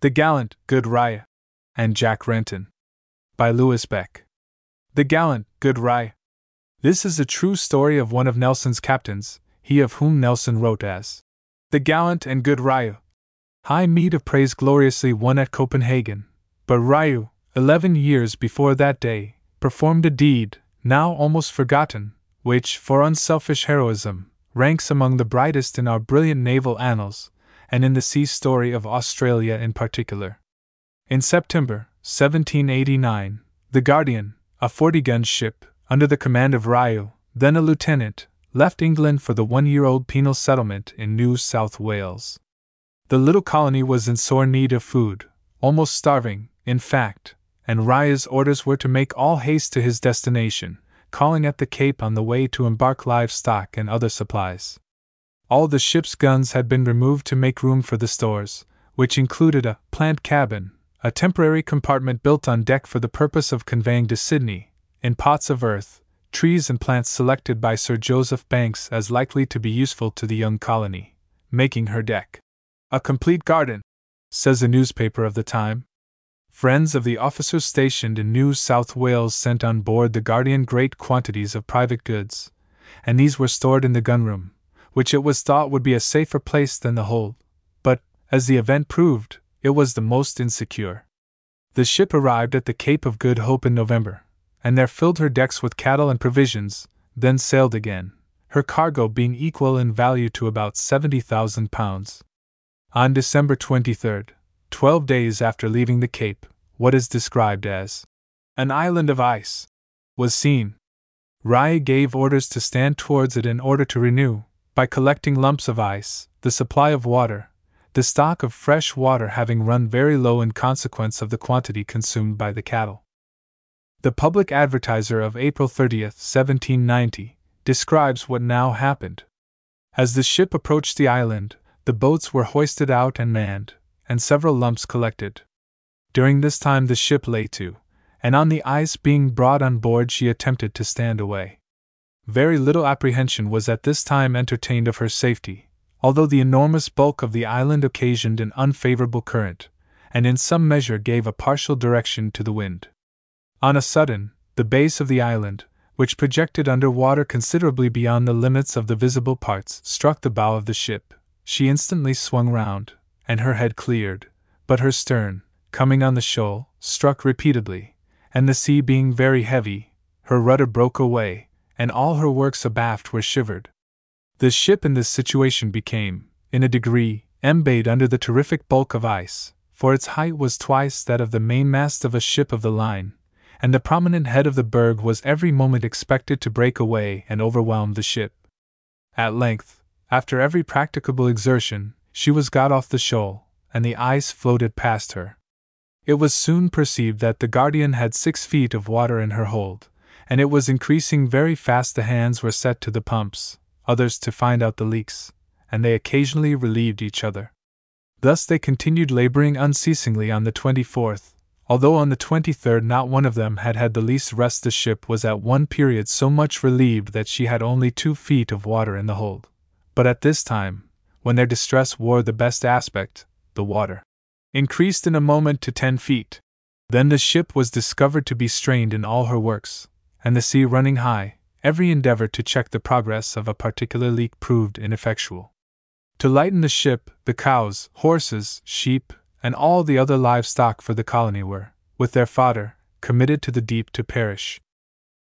The Gallant, Good Riou, and Jack Renton. By Louis Becke. The Gallant, Good Rye. This is a true story of one of Nelson's captains, he of whom Nelson wrote as The Gallant and Good Riou. High meed of praise gloriously won at Copenhagen, but Riou, eleven years before that day, performed a deed, now almost forgotten, which, for unselfish heroism, ranks among the brightest in our brilliant naval annals, and in the sea story of Australia in particular. In September 1789, the Guardian, a 40 gun ship, under the command of Riou, then a lieutenant, left England for the one year old penal settlement in New South Wales. The little colony was in sore need of food, almost starving, in fact, and Riou's orders were to make all haste to his destination, calling at the Cape on the way to embark livestock and other supplies. All the ship's guns had been removed to make room for the stores, which included a plant cabin, a temporary compartment built on deck for the purpose of conveying to Sydney, in pots of earth, trees and plants selected by Sir Joseph Banks as likely to be useful to the young colony, making her deck. A complete garden, says a newspaper of the time, Friends of the officers stationed in New South Wales sent on board the Guardian great quantities of private goods, and these were stored in the gunroom, which it was thought would be a safer place than the hold. But, as the event proved, it was the most insecure. The ship arrived at the Cape of Good Hope in November, and there filled her decks with cattle and provisions, then sailed again, her cargo being equal in value to about £70,000. On December 23rd, twelve days after leaving the Cape, what is described as an island of ice was seen. Riou gave orders to stand towards it in order to renew, by collecting lumps of ice, the supply of water, the stock of fresh water having run very low in consequence of the quantity consumed by the cattle. The Public Advertiser of April 30, 1790, describes what now happened. As the ship approached the island, the boats were hoisted out and manned, and several lumps collected. During this time, the ship lay to, and on the ice being brought on board, she attempted to stand away. Very little apprehension was at this time entertained of her safety, although the enormous bulk of the island occasioned an unfavorable current, and in some measure gave a partial direction to the wind. On a sudden, the base of the island, which projected under water considerably beyond the limits of the visible parts, struck the bow of the ship. She instantly swung round, and her head cleared, but her stern, coming on the shoal, struck repeatedly, and the sea being very heavy, her rudder broke away, and all her works abaft were shivered. The ship in this situation became, in a degree, embayed under the terrific bulk of ice, for its height was twice that of the mainmast of a ship of the line, and the prominent head of the berg was every moment expected to break away and overwhelm the ship. At length, after every practicable exertion, she was got off the shoal, and the ice floated past her. It was soon perceived that the Guardian had six feet of water in her hold, and it was increasing very fast. The hands were set to the pumps, others to find out the leaks, and they occasionally relieved each other. Thus they continued laboring unceasingly on the 24th, although on the 23rd not one of them had had the least rest. The ship was at one period so much relieved that she had only two feet of water in the hold. But at this time, when their distress wore the best aspect, the water increased in a moment to ten feet. Then the ship was discovered to be strained in all her works, and the sea running high, every endeavor to check the progress of a particular leak proved ineffectual. To lighten the ship, the cows, horses, sheep, and all the other livestock for the colony were, with their fodder, committed to the deep to perish.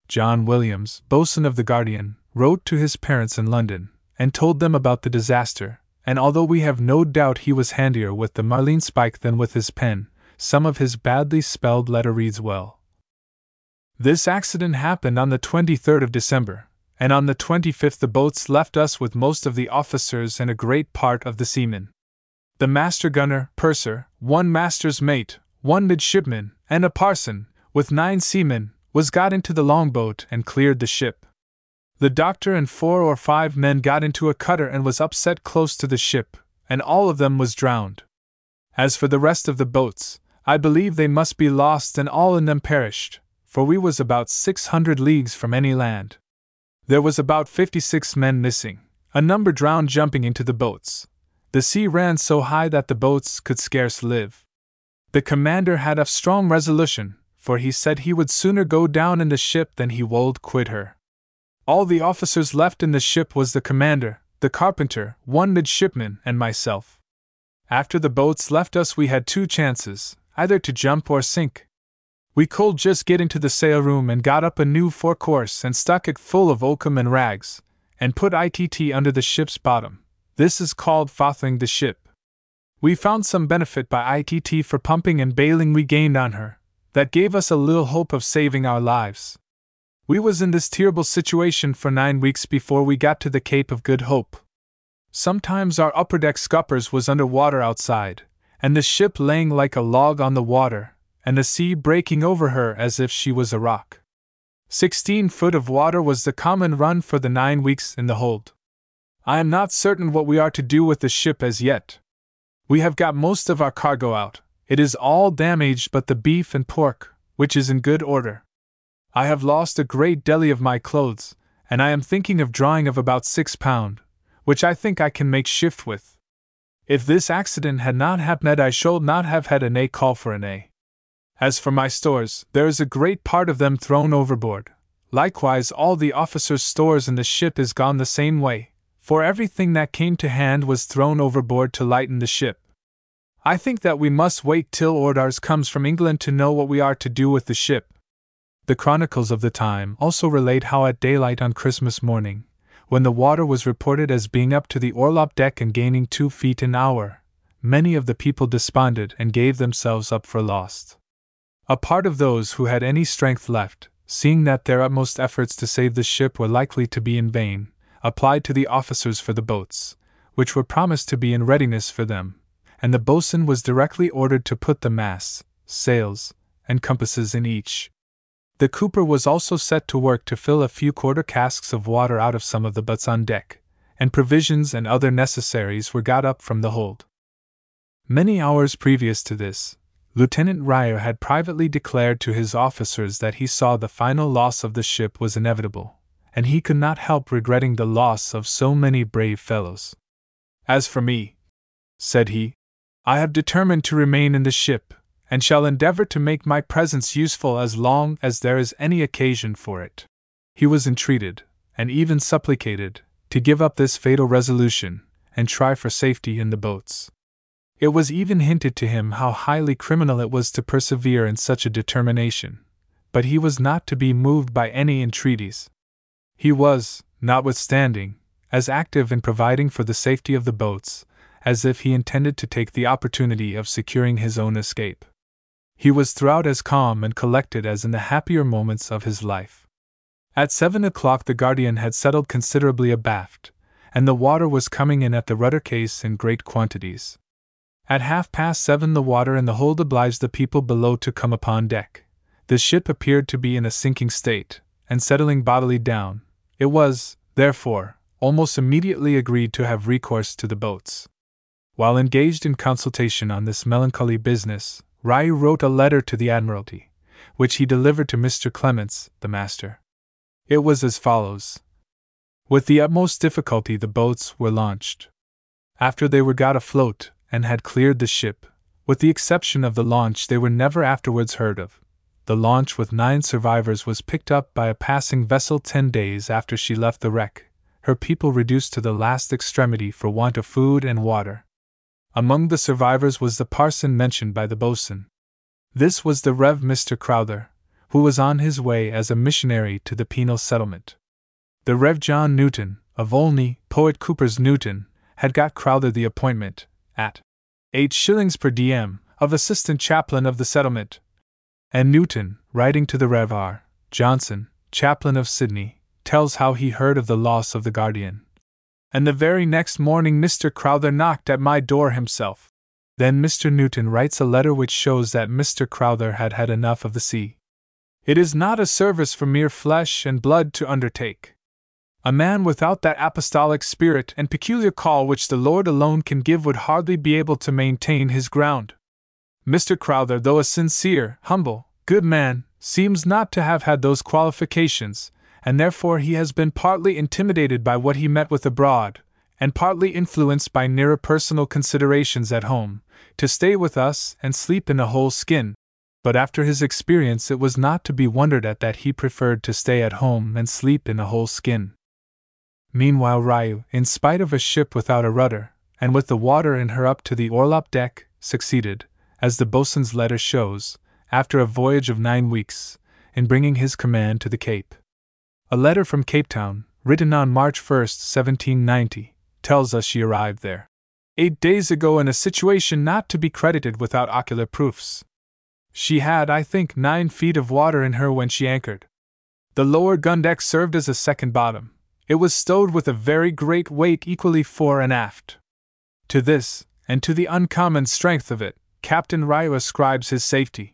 John Williams, boatswain of the Guardian, wrote to his parents in London, and told them about the disaster, and although we have no doubt he was handier with the marline spike than with his pen, some of his badly spelled letter reads well. This accident happened on the 23rd of December, and on the 25th the boats left us with most of the officers and a great part of the seamen. The master gunner, purser, one master's mate, one midshipman, and a parson, with nine seamen, was got into the longboat and cleared the ship. The doctor and four or five men got into a cutter and was upset close to the ship, and all of them was drowned. As for the rest of the boats, I believe they must be lost and all in them perished, for we was about six hundred leagues from any land. There was about fifty six men missing, a number drowned jumping into the boats. The sea ran so high that the boats could scarce live. The commander had a strong resolution, for he said he would sooner go down in the ship than he would quit her. All the officers left in the ship was the commander, the carpenter, one midshipman, and myself. After the boats left us, we had two chances either to jump or sink. We could just get into the sail room and got up a new four forecourse and stuck it full of oakum and rags, and put ITT under the ship's bottom. This is called fothing the ship. We found some benefit by ITT for pumping and bailing we gained on her, that gave us a little hope of saving our lives. We was in this terrible situation for nine weeks before we got to the Cape of Good Hope. Sometimes our upper deck scuppers was under water outside, and the ship laying like a log on the water, and the sea breaking over her as if she was a rock. Sixteen foot of water was the common run for the nine weeks in the hold. I am not certain what we are to do with the ship as yet. We have got most of our cargo out, it is all damaged but the beef and pork, which is in good order. I have lost a great deli of my clothes, and I am thinking of drawing of about six pound, which I think I can make shift with. If this accident had not happened, I should not have had an A call for an A. As for my stores, there is a great part of them thrown overboard. Likewise, all the officers' stores in the ship is gone the same way, for everything that came to hand was thrown overboard to lighten the ship. I think that we must wait till orders comes from England to know what we are to do with the ship. The chronicles of the time also relate how at daylight on Christmas morning, when the water was reported as being up to the orlop deck and gaining two feet an hour, many of the people desponded and gave themselves up for lost. A part of those who had any strength left, seeing that their utmost efforts to save the ship were likely to be in vain, applied to the officers for the boats, which were promised to be in readiness for them, and the boatswain was directly ordered to put the masts, sails, and compasses in each. The cooper was also set to work to fill a few quarter casks of water out of some of the butts on deck, and provisions and other necessaries were got up from the hold. Many hours previous to this, Lieutenant Riou had privately declared to his officers that he saw the final loss of the ship was inevitable, and he could not help regretting the loss of so many brave fellows. As for me, said he, I have determined to remain in the ship, and shall endeavor to make my presence useful as long as there is any occasion for it. He was entreated, and even supplicated, to give up this fatal resolution, and try for safety in the boats. It was even hinted to him how highly criminal it was to persevere in such a determination, but he was not to be moved by any entreaties. He was, notwithstanding, as active in providing for the safety of the boats as if he intended to take the opportunity of securing his own escape. He was throughout as calm and collected as in the happier moments of his life. At seven o'clock, the Guardian had settled considerably abaft, and the water was coming in at the rudder case in great quantities. At half past seven, the water in the hold obliged the people below to come upon deck. The ship appeared to be in a sinking state, and settling bodily down, it was, therefore, almost immediately agreed to have recourse to the boats. While engaged in consultation on this melancholy business, Riou wrote a letter to the Admiralty, which he delivered to Mr. Clements, the master. It was as follows With the utmost difficulty, the boats were launched. After they were got afloat, and had cleared the ship, with the exception of the launch, they were never afterwards heard of. The launch with nine survivors was picked up by a passing vessel ten days after she left the wreck, her people reduced to the last extremity for want of food and water. Among the survivors was the parson mentioned by the boatswain. This was the Rev. Mr. Crowther, who was on his way as a missionary to the penal settlement. The Rev. John Newton, of Olney, Poet Cowper's Newton, had got Crowther the appointment, at eight shillings per diem, of assistant chaplain of the settlement. And Newton, writing to the Rev. R. Johnson, chaplain of Sydney, tells how he heard of the loss of the Guardian and the very next morning Mr. Crowther knocked at my door himself. Then Mr. Newton writes a letter which shows that Mr. Crowther had had enough of the sea. It is not a service for mere flesh and blood to undertake. A man without that apostolic spirit and peculiar call which the Lord alone can give would hardly be able to maintain his ground. Mr. Crowther, though a sincere, humble, good man, seems not to have had those qualifications, and therefore he has been partly intimidated by what he met with abroad, and partly influenced by nearer personal considerations at home, to stay with us and sleep in a whole skin, but after his experience it was not to be wondered at that he preferred to stay at home and sleep in a whole skin. Meanwhile, Riou, in spite of a ship without a rudder, and with the water in her up to the orlop deck, succeeded, as the boatswain's letter shows, after a voyage of nine weeks, in bringing his command to the Cape. A letter from Cape Town, written on March 1, 1790, tells us she arrived there eight days ago in a situation not to be credited without ocular proofs. She had, I think, nine feet of water in her when she anchored. The lower gun deck served as a second bottom. It was stowed with a very great weight equally fore and aft. To this, and to the uncommon strength of it, Captain Riou ascribes his safety.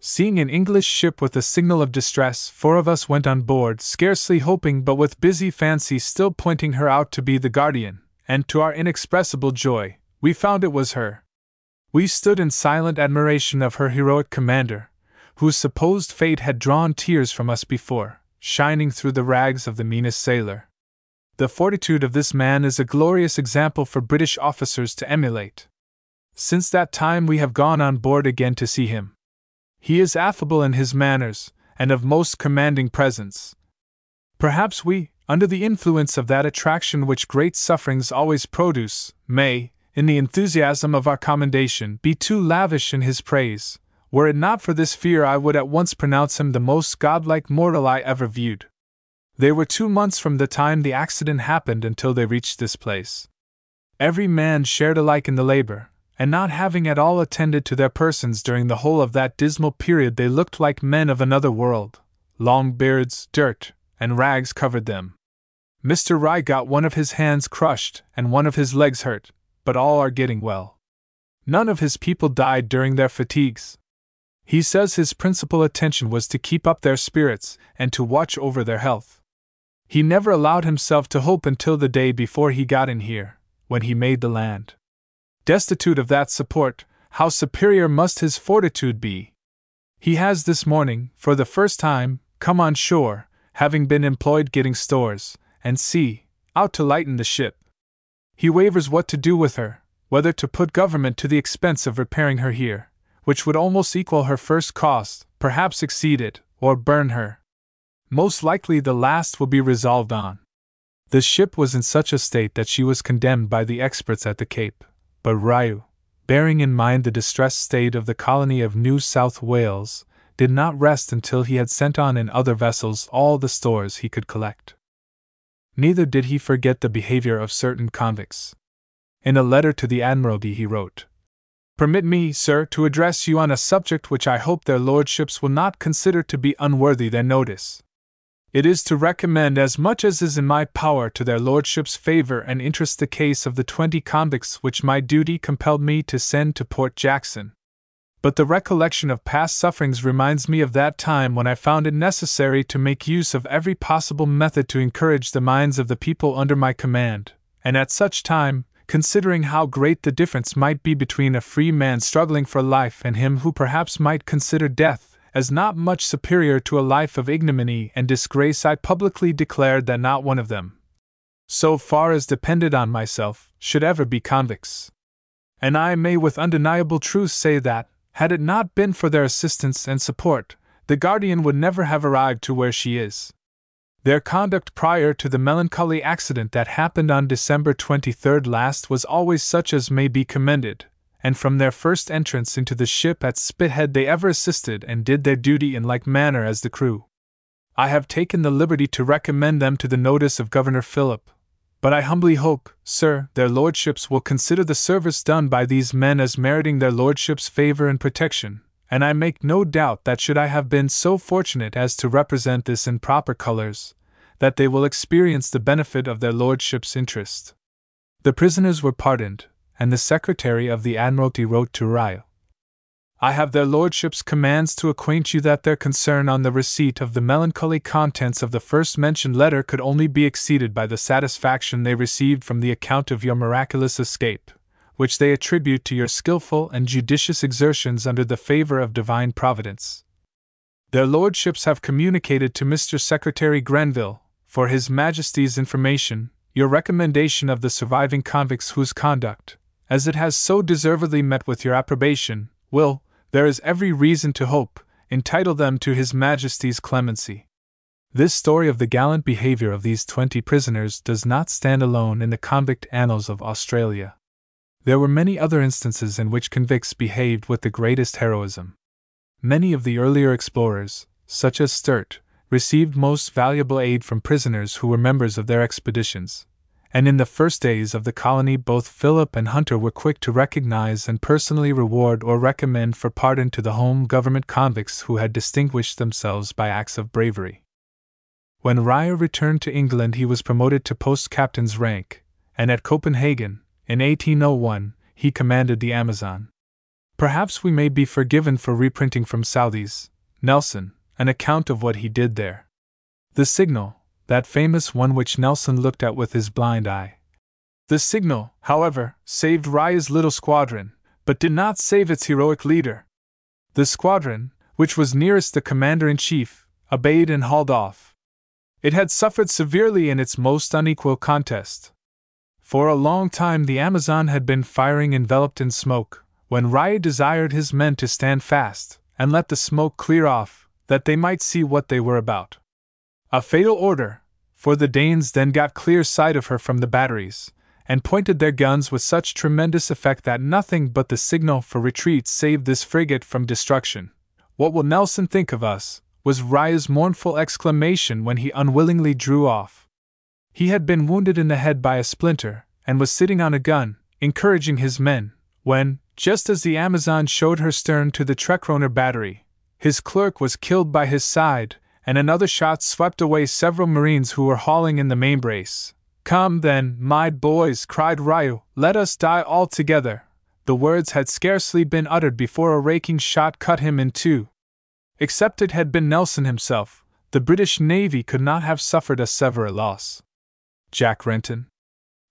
Seeing an English ship with a signal of distress, four of us went on board, scarcely hoping but with busy fancy still pointing her out to be the Guardian, and to our inexpressible joy, we found it was her. We stood in silent admiration of her heroic commander, whose supposed fate had drawn tears from us before, shining through the rags of the meanest sailor. The fortitude of this man is a glorious example for British officers to emulate. Since that time, we have gone on board again to see him. He is affable in his manners, and of most commanding presence. Perhaps we, under the influence of that attraction which great sufferings always produce, may, in the enthusiasm of our commendation, be too lavish in his praise. Were it not for this fear, I would at once pronounce him the most godlike mortal I ever viewed. They were two months from the time the accident happened until they reached this place. Every man shared alike in the labor, and not having at all attended to their persons during the whole of that dismal period, they looked like men of another world. Long beards, dirt, and rags covered them. Mr. Riou got one of his hands crushed and one of his legs hurt, but all are getting well. None of his people died during their fatigues. He says his principal attention was to keep up their spirits and to watch over their health. He never allowed himself to hope until the day before he got in here, when he made the land. Destitute of that support, how superior must his fortitude be! He has this morning, for the first time, come on shore, having been employed getting stores, and sea, out to lighten the ship. He wavers what to do with her, whether to put government to the expense of repairing her here, which would almost equal her first cost, perhaps exceed it, or burn her. Most likely the last will be resolved on. The ship was in such a state that she was condemned by the experts at the Cape, but Riou, bearing in mind the distressed state of the colony of New South Wales, did not rest until he had sent on in other vessels all the stores he could collect. Neither did he forget the behavior of certain convicts. In a letter to the Admiralty, he wrote Permit me, sir, to address you on a subject which I hope their lordships will not consider to be unworthy their notice. It is to recommend as much as is in my power to their lordships' favor and interest the case of the twenty convicts which my duty compelled me to send to Port Jackson, but the recollection of past sufferings reminds me of that time when I found it necessary to make use of every possible method to encourage the minds of the people under my command, and at such time, considering how great the difference might be between a free man struggling for life and him who perhaps might consider death as not much superior to a life of ignominy and disgrace, I publicly declared that not one of them, so far as depended on myself, should ever be convicts. And I may with undeniable truth say that, had it not been for their assistance and support, the Guardian would never have arrived to where she is. Their conduct prior to the melancholy accident that happened on December 23rd last was always such as may be commended, and from their first entrance into the ship at Spithead they ever assisted and did their duty in like manner as the crew. I have taken the liberty to recommend them to the notice of Governor Phillip, but I humbly hope, sir, their lordships will consider the service done by these men as meriting their lordships' favor and protection, and I make no doubt that should I have been so fortunate as to represent this in proper colors, that they will experience the benefit of their lordships' interest. The prisoners were pardoned, and the secretary of the Admiralty wrote to Riou I have their lordships' commands to acquaint you that their concern on the receipt of the melancholy contents of the first mentioned letter could only be exceeded by the satisfaction they received from the account of your miraculous escape, which they attribute to your skilful and judicious exertions under the favor of divine providence. Their lordships have communicated to Mr. Secretary Grenville, for His Majesty's information, your recommendation of the surviving convicts whose conduct, as it has so deservedly met with your approbation, will, there is every reason to hope, entitle them to His Majesty's clemency. This story of the gallant behavior of these twenty prisoners does not stand alone in the convict annals of Australia. There were many other instances in which convicts behaved with the greatest heroism. Many of the earlier explorers, such as Sturt, received most valuable aid from prisoners who were members of their expeditions, and in the first days of the colony both Phillip and Hunter were quick to recognize and personally reward or recommend for pardon to the home government convicts who had distinguished themselves by acts of bravery. When Riou returned to England, he was promoted to post captain's rank, and at Copenhagen, in 1801, he commanded the Amazon. Perhaps we may be forgiven for reprinting from Southey's Nelson an account of what he did there. The signal, that famous one which Nelson looked at with his blind eye. The signal, however, saved Riou's little squadron, but did not save its heroic leader. The squadron, which was nearest the commander in chief, obeyed and hauled off. It had suffered severely in its most unequal contest. For a long time the Amazon had been firing enveloped in smoke, when Riou desired his men to stand fast and let the smoke clear off, that they might see what they were about. A fatal order, for the Danes then got clear sight of her from the batteries, and pointed their guns with such tremendous effect that nothing but the signal for retreat saved this frigate from destruction. What will Nelson think of us? was Riou's mournful exclamation when he unwillingly drew off. He had been wounded in the head by a splinter, and was sitting on a gun, encouraging his men, when, just as the Amazon showed her stern to the Trekroner battery, his clerk was killed by his side, and another shot swept away several marines who were hauling in the main brace. Come then, my boys, cried Riou, let us die all together. The words had scarcely been uttered before a raking shot cut him in two. Except it had been Nelson himself, the British Navy could not have suffered a severe loss. Jack Renton.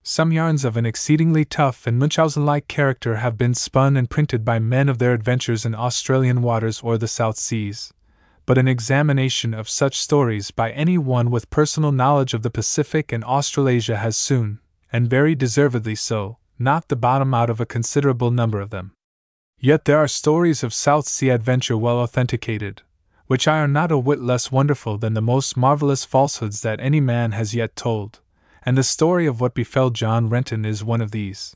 Some yarns of an exceedingly tough and Munchausen like character have been spun and printed by men of their adventures in Australian waters or the South Seas but an examination of such stories by any one with personal knowledge of the Pacific and Australasia has soon, and very deservedly so, knocked the bottom out of a considerable number of them. Yet there are stories of South Sea adventure well authenticated, which are not a whit less wonderful than the most marvelous falsehoods that any man has yet told, and the story of what befell John Renton is one of these.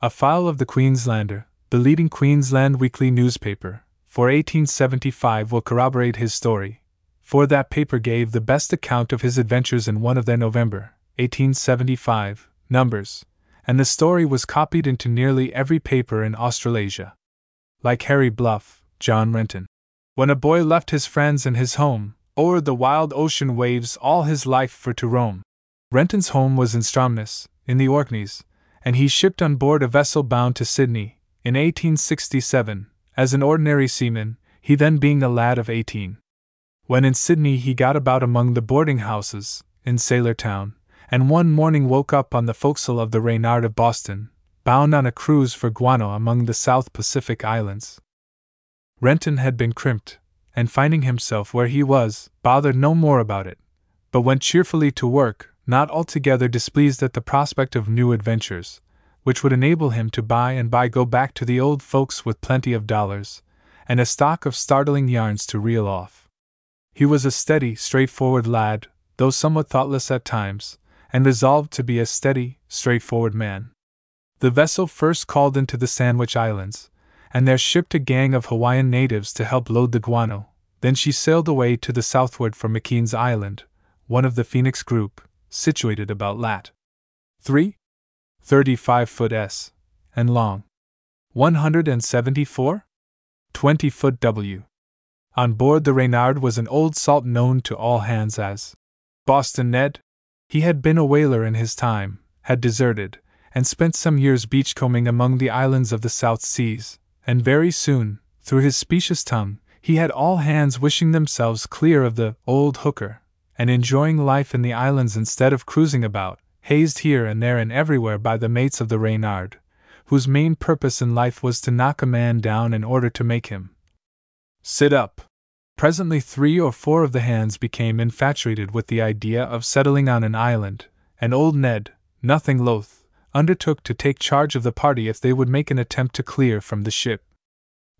A file of the Queenslander, the leading Queensland weekly newspaper, for 1875 will corroborate his story, for that paper gave the best account of his adventures in one of their November, 1875, numbers, and the story was copied into nearly every paper in Australasia. Like Harry Bluff, John Renton. When a boy left his friends and his home, o'er the wild ocean waves all his life for to roam. Renton's home was in Stromness, in the Orkneys, and he shipped on board a vessel bound to Sydney, in 1867, as an ordinary seaman, he then being a lad of eighteen. When in Sydney, he got about among the boarding houses in Sailor Town, and one morning woke up on the forecastle of the Reynard of Boston, bound on a cruise for Guano among the South Pacific Islands. Renton had been crimped, and finding himself where he was, bothered no more about it, but went cheerfully to work, not altogether displeased at the prospect of new adventures, which would enable him to by and by go back to the old folks with plenty of dollars, and a stock of startling yarns to reel off. He was a steady, straightforward lad, though somewhat thoughtless at times, and resolved to be a steady, straightforward man. The vessel first called into the Sandwich Islands, and there shipped a gang of Hawaiian natives to help load the guano. Then she sailed away to the southward for McKean's Island, one of the Phoenix group, situated about lat. 3. 35 foot S, and long. 174? 20 foot W. On board the Reynard was an old salt known to all hands as Boston Ned. He had been a whaler in his time, had deserted, and spent some years beachcombing among the islands of the South Seas, and very soon, through his specious tongue, he had all hands wishing themselves clear of the old hooker, and enjoying life in the islands instead of cruising about, hazed here and there and everywhere by the mates of the Reynard, whose main purpose in life was to knock a man down in order to make him sit up. Presently, three or four of the hands became infatuated with the idea of settling on an island, and old Ned, nothing loath, undertook to take charge of the party if they would make an attempt to clear from the ship.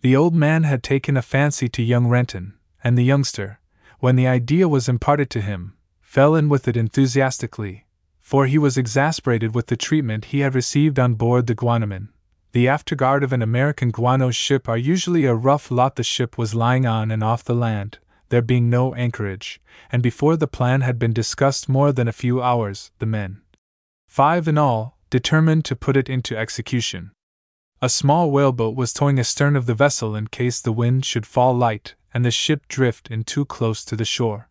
The old man had taken a fancy to young Renton, and the youngster, when the idea was imparted to him, fell in with it enthusiastically, for he was exasperated with the treatment he had received on board the Guanamin. The afterguard of an American guano ship are usually a rough lot the ship was lying on and off the land, there being no anchorage, and before the plan had been discussed more than a few hours, the men, five in all, determined to put it into execution. A small whaleboat was towing astern of the vessel in case the wind should fall light and the ship drift in too close to the shore.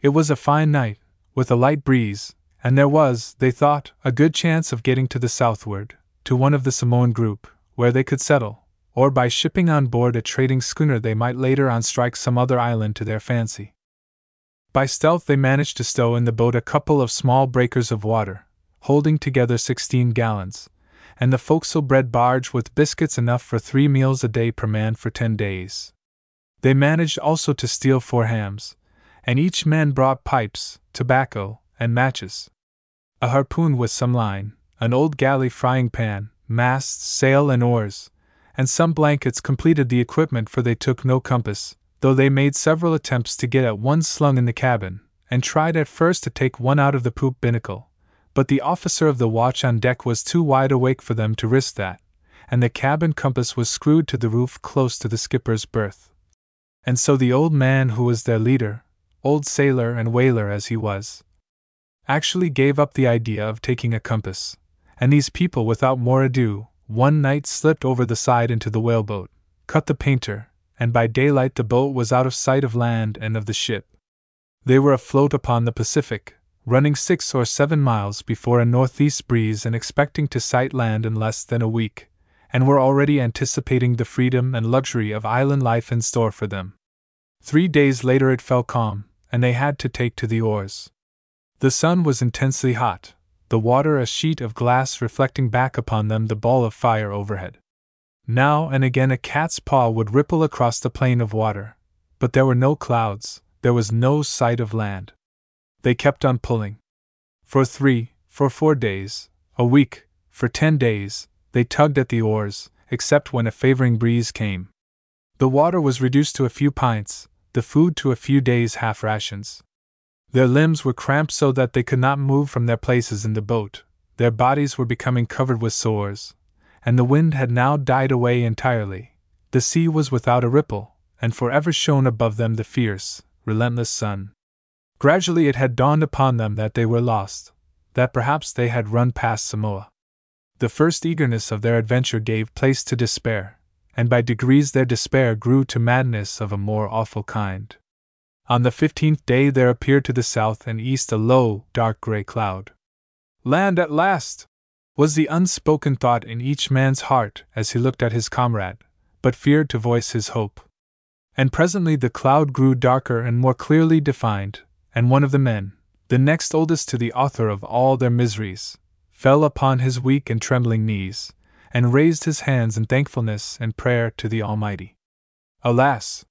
It was a fine night, with a light breeze, and there was, they thought, a good chance of getting to the southward, to one of the Samoan group, where they could settle, or by shipping on board a trading schooner they might later on strike some other island to their fancy. By stealth they managed to stow in the boat a couple of small breakers of water, holding together sixteen gallons, and the forecastle bread barge with biscuits enough for three meals a day per man for ten days. They managed also to steal four hams, and each man brought pipes, tobacco, and matches. A harpoon with some line, an old galley frying pan, masts, sail, and oars, and some blankets completed the equipment, for they took no compass, though they made several attempts to get at one slung in the cabin, and tried at first to take one out of the poop binnacle, but the officer of the watch on deck was too wide awake for them to risk that, and the cabin compass was screwed to the roof close to the skipper's berth. And so the old man who was their leader, old sailor and whaler as he was, actually gave up the idea of taking a compass, and these people, without more ado, one night slipped over the side into the whaleboat, cut the painter, and by daylight the boat was out of sight of land and of the ship. They were afloat upon the Pacific, running six or seven miles before a northeast breeze and expecting to sight land in less than a week, and were already anticipating the freedom and luxury of island life in store for them. Three days later it fell calm, and they had to take to the oars. The sun was intensely hot, the water a sheet of glass reflecting back upon them the ball of fire overhead. Now and again a cat's paw would ripple across the plain of water, but there were no clouds, there was no sight of land they kept on pulling. For three, for four days, a week, for ten days, they tugged at the oars, except when a favoring breeze came. The water was reduced to a few pints, the food to a few days' half rations. Their limbs were cramped so that they could not move from their places in the boat, their bodies were becoming covered with sores, and the wind had now died away entirely. The sea was without a ripple, and forever shone above them the fierce, relentless sun. Gradually it had dawned upon them that they were lost, that perhaps they had run past Samoa. The first eagerness of their adventure gave place to despair, and by degrees their despair grew to madness of a more awful kind. On the fifteenth day there appeared to the south and east a low, dark gray cloud. Land at last! was the unspoken thought in each man's heart as he looked at his comrade, but feared to voice his hope. And presently the cloud grew darker and more clearly defined, and one of the men, the next oldest to the author of all their miseries, fell upon his weak and trembling knees, and raised his hands in thankfulness and prayer to the Almighty. Alas!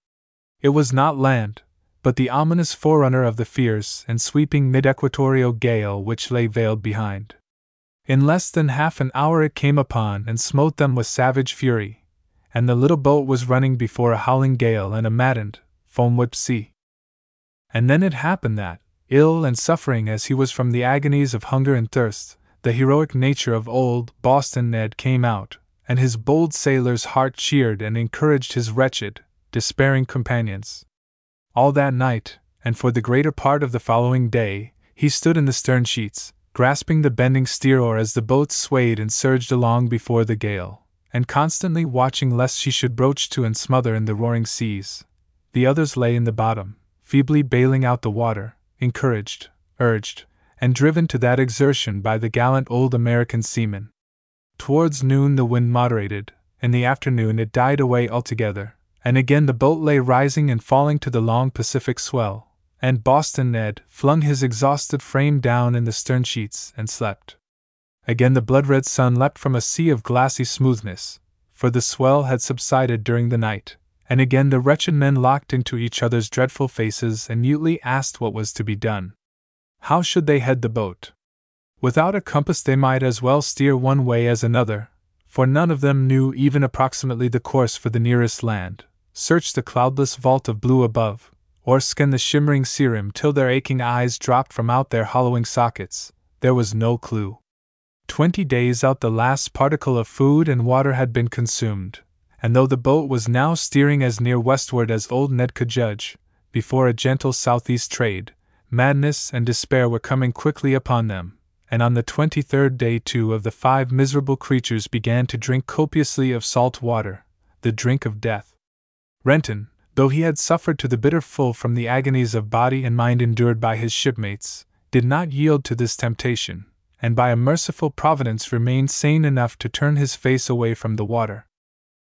It was not land, but the ominous forerunner of the fierce and sweeping mid equatorial gale which lay veiled behind. In less than half an hour it came upon and smote them with savage fury, and the little boat was running before a howling gale and a maddened, foam whipped sea. And then it happened that, ill and suffering as he was from the agonies of hunger and thirst, the heroic nature of old Boston Ned came out, and his bold sailor's heart cheered and encouraged his wretched, despairing companions. All that night, and for the greater part of the following day, he stood in the stern sheets, grasping the bending steer oar as the boat swayed and surged along before the gale, and constantly watching lest she should broach to and smother in the roaring seas. The others lay in the bottom, feebly bailing out the water, encouraged, urged, and driven to that exertion by the gallant old American seamen. Towards noon the wind moderated, in the afternoon it died away altogether, and again the boat lay rising and falling to the long Pacific swell, and Boston Ned flung his exhausted frame down in the stern sheets and slept. Again the blood red sun leapt from a sea of glassy smoothness, for the swell had subsided during the night, and again the wretched men locked into each other's dreadful faces and mutely asked what was to be done. How should they head the boat? Without a compass, they might as well steer one way as another, for none of them knew even approximately the course for the nearest land, search the cloudless vault of blue above, or scan the shimmering cirrus till their aching eyes dropped from out their hollowing sockets, there was no clue. Twenty days out, the last particle of food and water had been consumed, and though the boat was now steering as near westward as old Ned could judge, before a gentle southeast trade, madness and despair were coming quickly upon them, and on the twenty third day two of the five miserable creatures began to drink copiously of salt water, the drink of death. Renton, though he had suffered to the bitter full from the agonies of body and mind endured by his shipmates, did not yield to this temptation, and by a merciful providence remained sane enough to turn his face away from the water.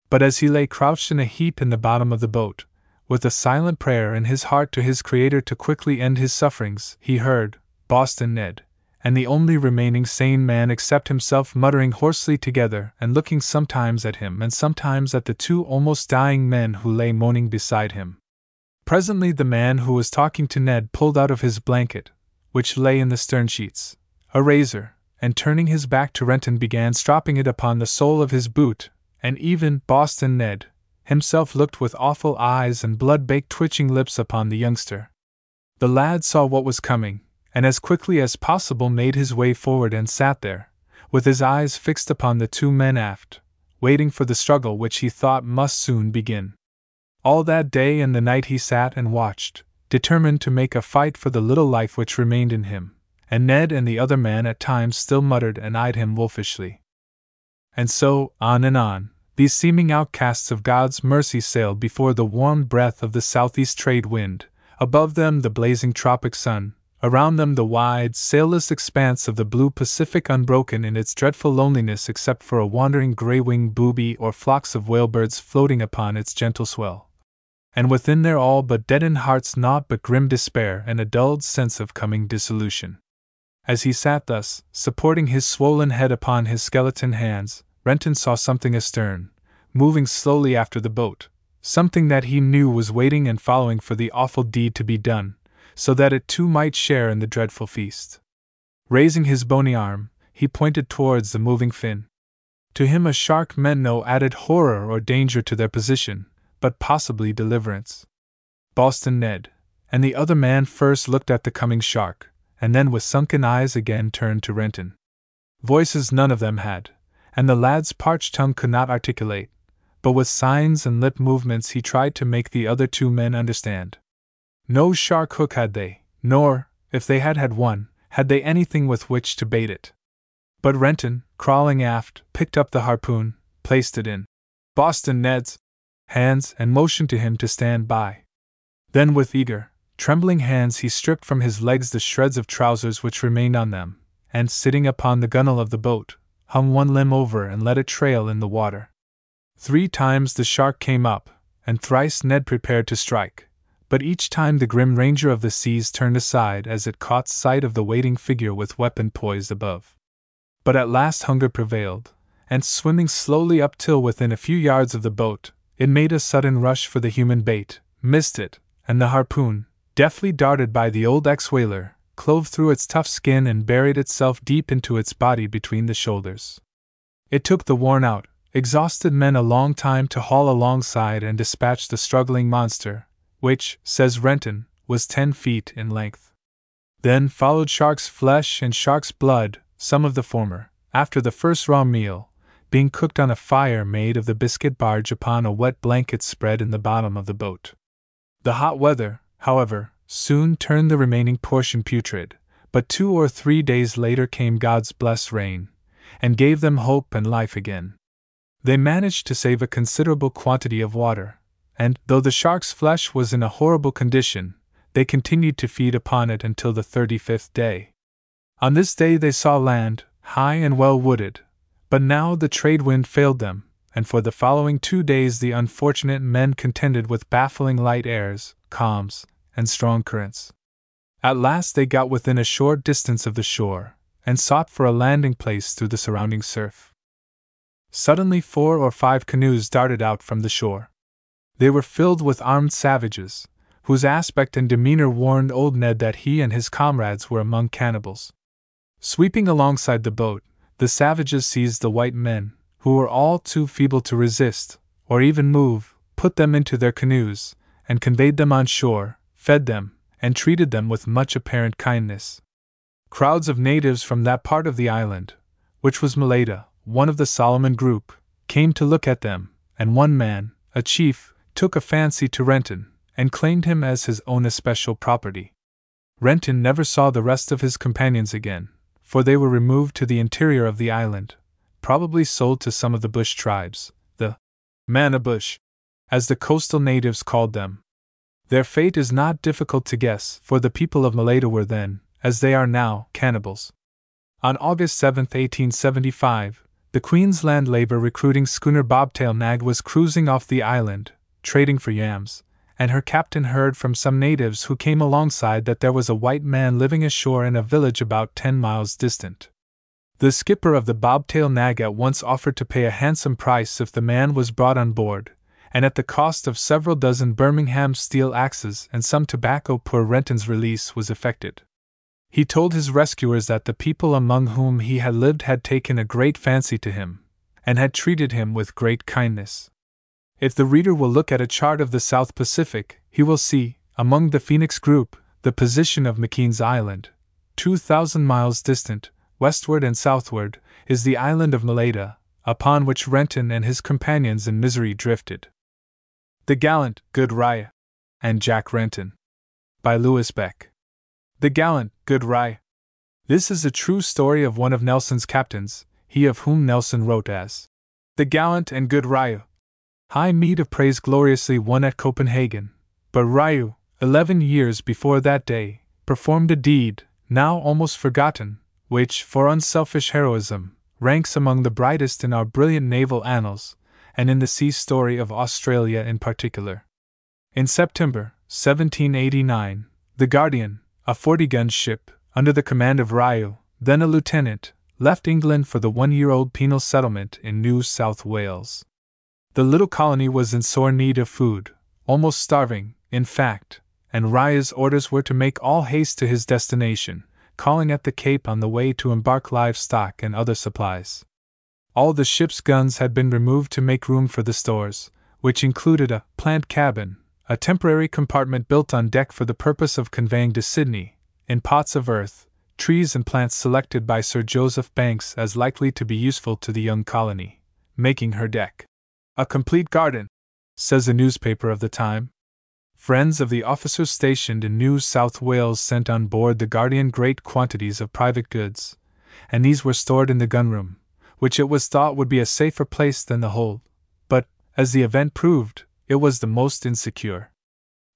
But as he lay crouched in a heap in the bottom of the boat, with a silent prayer in his heart to his Creator to quickly end his sufferings, he heard Boston Ned, and the only remaining sane man except himself muttering hoarsely together and looking sometimes at him and sometimes at the two almost dying men who lay moaning beside him. Presently, the man who was talking to Ned pulled out of his blanket, which lay in the stern sheets, a razor, and turning his back to Renton began stropping it upon the sole of his boot, and even Boston Ned himself looked with awful eyes and blood baked twitching lips upon the youngster. The lad saw what was coming, and as quickly as possible made his way forward and sat there, with his eyes fixed upon the two men aft, waiting for the struggle which he thought must soon begin. All that day and the night he sat and watched, determined to make a fight for the little life which remained in him, and Ned and the other man at times still muttered and eyed him wolfishly. And so, on and on, these seeming outcasts of God's mercy sailed before the warm breath of the southeast trade wind, above them the blazing tropic sun, Around them, the wide, sailless expanse of the blue Pacific unbroken in its dreadful loneliness except for a wandering gray winged booby or flocks of whalebirds floating upon its gentle swell. And within their all but deadened hearts naught but grim despair and a dulled sense of coming dissolution. As he sat thus, supporting his swollen head upon his skeleton hands, Renton saw something astern, moving slowly after the boat, something that he knew was waiting and following for the awful deed to be done, so that it too might share in the dreadful feast. Raising his bony arm, he pointed towards the moving fin. To him, a shark meant no added horror or danger to their position, but possibly deliverance. Boston Ned and the other man first looked at the coming shark, and then with sunken eyes again turned to Renton. Voices none of them had, and the lad's parched tongue could not articulate, but with signs and lip movements he tried to make the other two men understand. No shark hook had they, nor, if they had had one, had they anything with which to bait it. But Renton, crawling aft, picked up the harpoon, placed it in Boston Ned's hands, and motioned to him to stand by. Then, with eager, trembling hands, he stripped from his legs the shreds of trousers which remained on them, and, sitting upon the gunwale of the boat, hung one limb over and let it trail in the water. Three times the shark came up, and thrice Ned prepared to strike but each time the grim ranger of the seas turned aside as it caught sight of the waiting figure with weapon poised above. But at last hunger prevailed, and swimming slowly up till within a few yards of the boat, it made a sudden rush for the human bait, missed it, and the harpoon, deftly darted by the old ex whaler, clove through its tough skin and buried itself deep into its body between the shoulders. It took the worn out, exhausted men a long time to haul alongside and dispatch the struggling monster, which, says Renton, was ten feet in length. Then followed shark's flesh and shark's blood, some of the former, after the first raw meal, being cooked on a fire made of the biscuit barge upon a wet blanket spread in the bottom of the boat. The hot weather, however, soon turned the remaining portion putrid, but two or three days later came God's blessed rain, and gave them hope and life again. They managed to save a considerable quantity of water, and, though the shark's flesh was in a horrible condition, they continued to feed upon it until the thirty fifth day. On this day they saw land, high and well wooded, but now the trade wind failed them, and for the following two days the unfortunate men contended with baffling light airs, calms, and strong currents. At last they got within a short distance of the shore, and sought for a landing place through the surrounding surf. Suddenly, four or five canoes darted out from the shore. They were filled with armed savages, whose aspect and demeanor warned old Ned that he and his comrades were among cannibals. Sweeping alongside the boat, the savages seized the white men, who were all too feeble to resist, or even move, put them into their canoes, and conveyed them on shore, fed them, and treated them with much apparent kindness. Crowds of natives from that part of the island, which was Malaita, one of the Solomon group, came to look at them, and one man, a chief, took a fancy to Renton, and claimed him as his own especial property. Renton never saw the rest of his companions again, for they were removed to the interior of the island, probably sold to some of the bush tribes, the Manabush, as the coastal natives called them. Their fate is not difficult to guess, for the people of Malaita were then, as they are now, cannibals. On August 7, 1875, the Queensland labor recruiting schooner Bobtail Nag was cruising off the island, trading for yams, and her captain heard from some natives who came alongside that there was a white man living ashore in a village about ten miles distant. The skipper of the bobtail nag at once offered to pay a handsome price if the man was brought on board, and at the cost of several dozen Birmingham steel axes and some tobacco poor Renton's release was effected. He told his rescuers that the people among whom he had lived had taken a great fancy to him, and had treated him with great kindness. If the reader will look at a chart of the South Pacific, he will see, among the Phoenix group, the position of McKean's Island. 2,000 miles distant, westward and southward, is the island of Malaita, upon which Renton and his companions in misery drifted. The Gallant, Good Riou, and Jack Renton. By Louis Becke. The Gallant, Good Riou. This is a true story of one of Nelson's captains, he of whom Nelson wrote as The Gallant and Good Riou, High meed of praise gloriously won at Copenhagen, but Riou, eleven years before that day, performed a deed, now almost forgotten, which, for unselfish heroism, ranks among the brightest in our brilliant naval annals, and in the sea story of Australia in particular. In September 1789, the Guardian, a 40 gun ship, under the command of Riou, then a lieutenant, left England for the one year old penal settlement in New South Wales. The little colony was in sore need of food, almost starving, in fact, and Riou's orders were to make all haste to his destination, calling at the Cape on the way to embark livestock and other supplies. All the ship's guns had been removed to make room for the stores, which included a plant cabin, a temporary compartment built on deck for the purpose of conveying to Sydney, in pots of earth, trees and plants selected by Sir Joseph Banks as likely to be useful to the young colony, making her deck. A complete garden, says a newspaper of the time. Friends of the officers stationed in New South Wales sent on board the Guardian great quantities of private goods, and these were stored in the gunroom, which it was thought would be a safer place than the hold. But, as the event proved, it was the most insecure.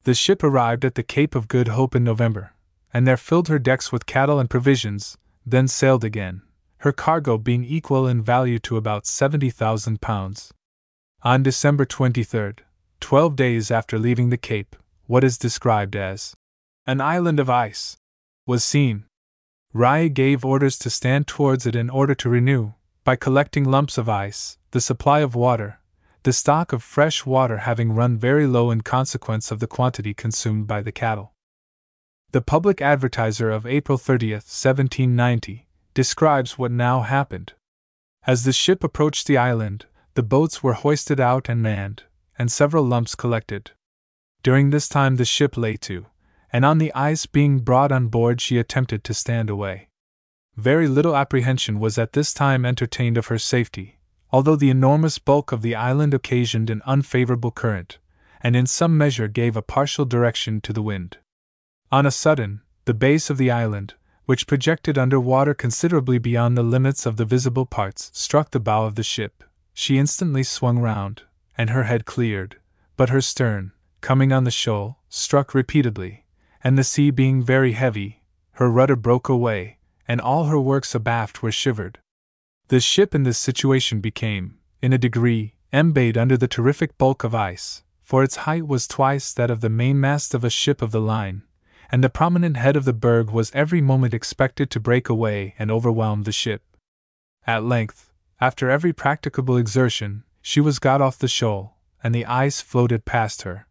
The ship arrived at the Cape of Good Hope in November, and there filled her decks with cattle and provisions, then sailed again, her cargo being equal in value to about seventy thousand pounds. On December 23, twelve days after leaving the Cape, what is described as an island of ice was seen. Riou gave orders to stand towards it in order to renew, by collecting lumps of ice, the supply of water, the stock of fresh water having run very low in consequence of the quantity consumed by the cattle. The Public Advertiser of April 30, 1790, describes what now happened. As the ship approached the island, the boats were hoisted out and manned, and several lumps collected. During this time the ship lay to, and on the ice being brought on board she attempted to stand away. Very little apprehension was at this time entertained of her safety, although the enormous bulk of the island occasioned an unfavorable current, and in some measure gave a partial direction to the wind. On a sudden, the base of the island, which projected under water considerably beyond the limits of the visible parts, struck the bow of the ship, she instantly swung round, and her head cleared, but her stern, coming on the shoal, struck repeatedly, and the sea being very heavy, her rudder broke away, and all her works abaft were shivered. The ship in this situation became, in a degree, embayed under the terrific bulk of ice, for its height was twice that of the mainmast of a ship of the line, and the prominent head of the berg was every moment expected to break away and overwhelm the ship. At length, after every practicable exertion, she was got off the shoal, and the ice floated past her.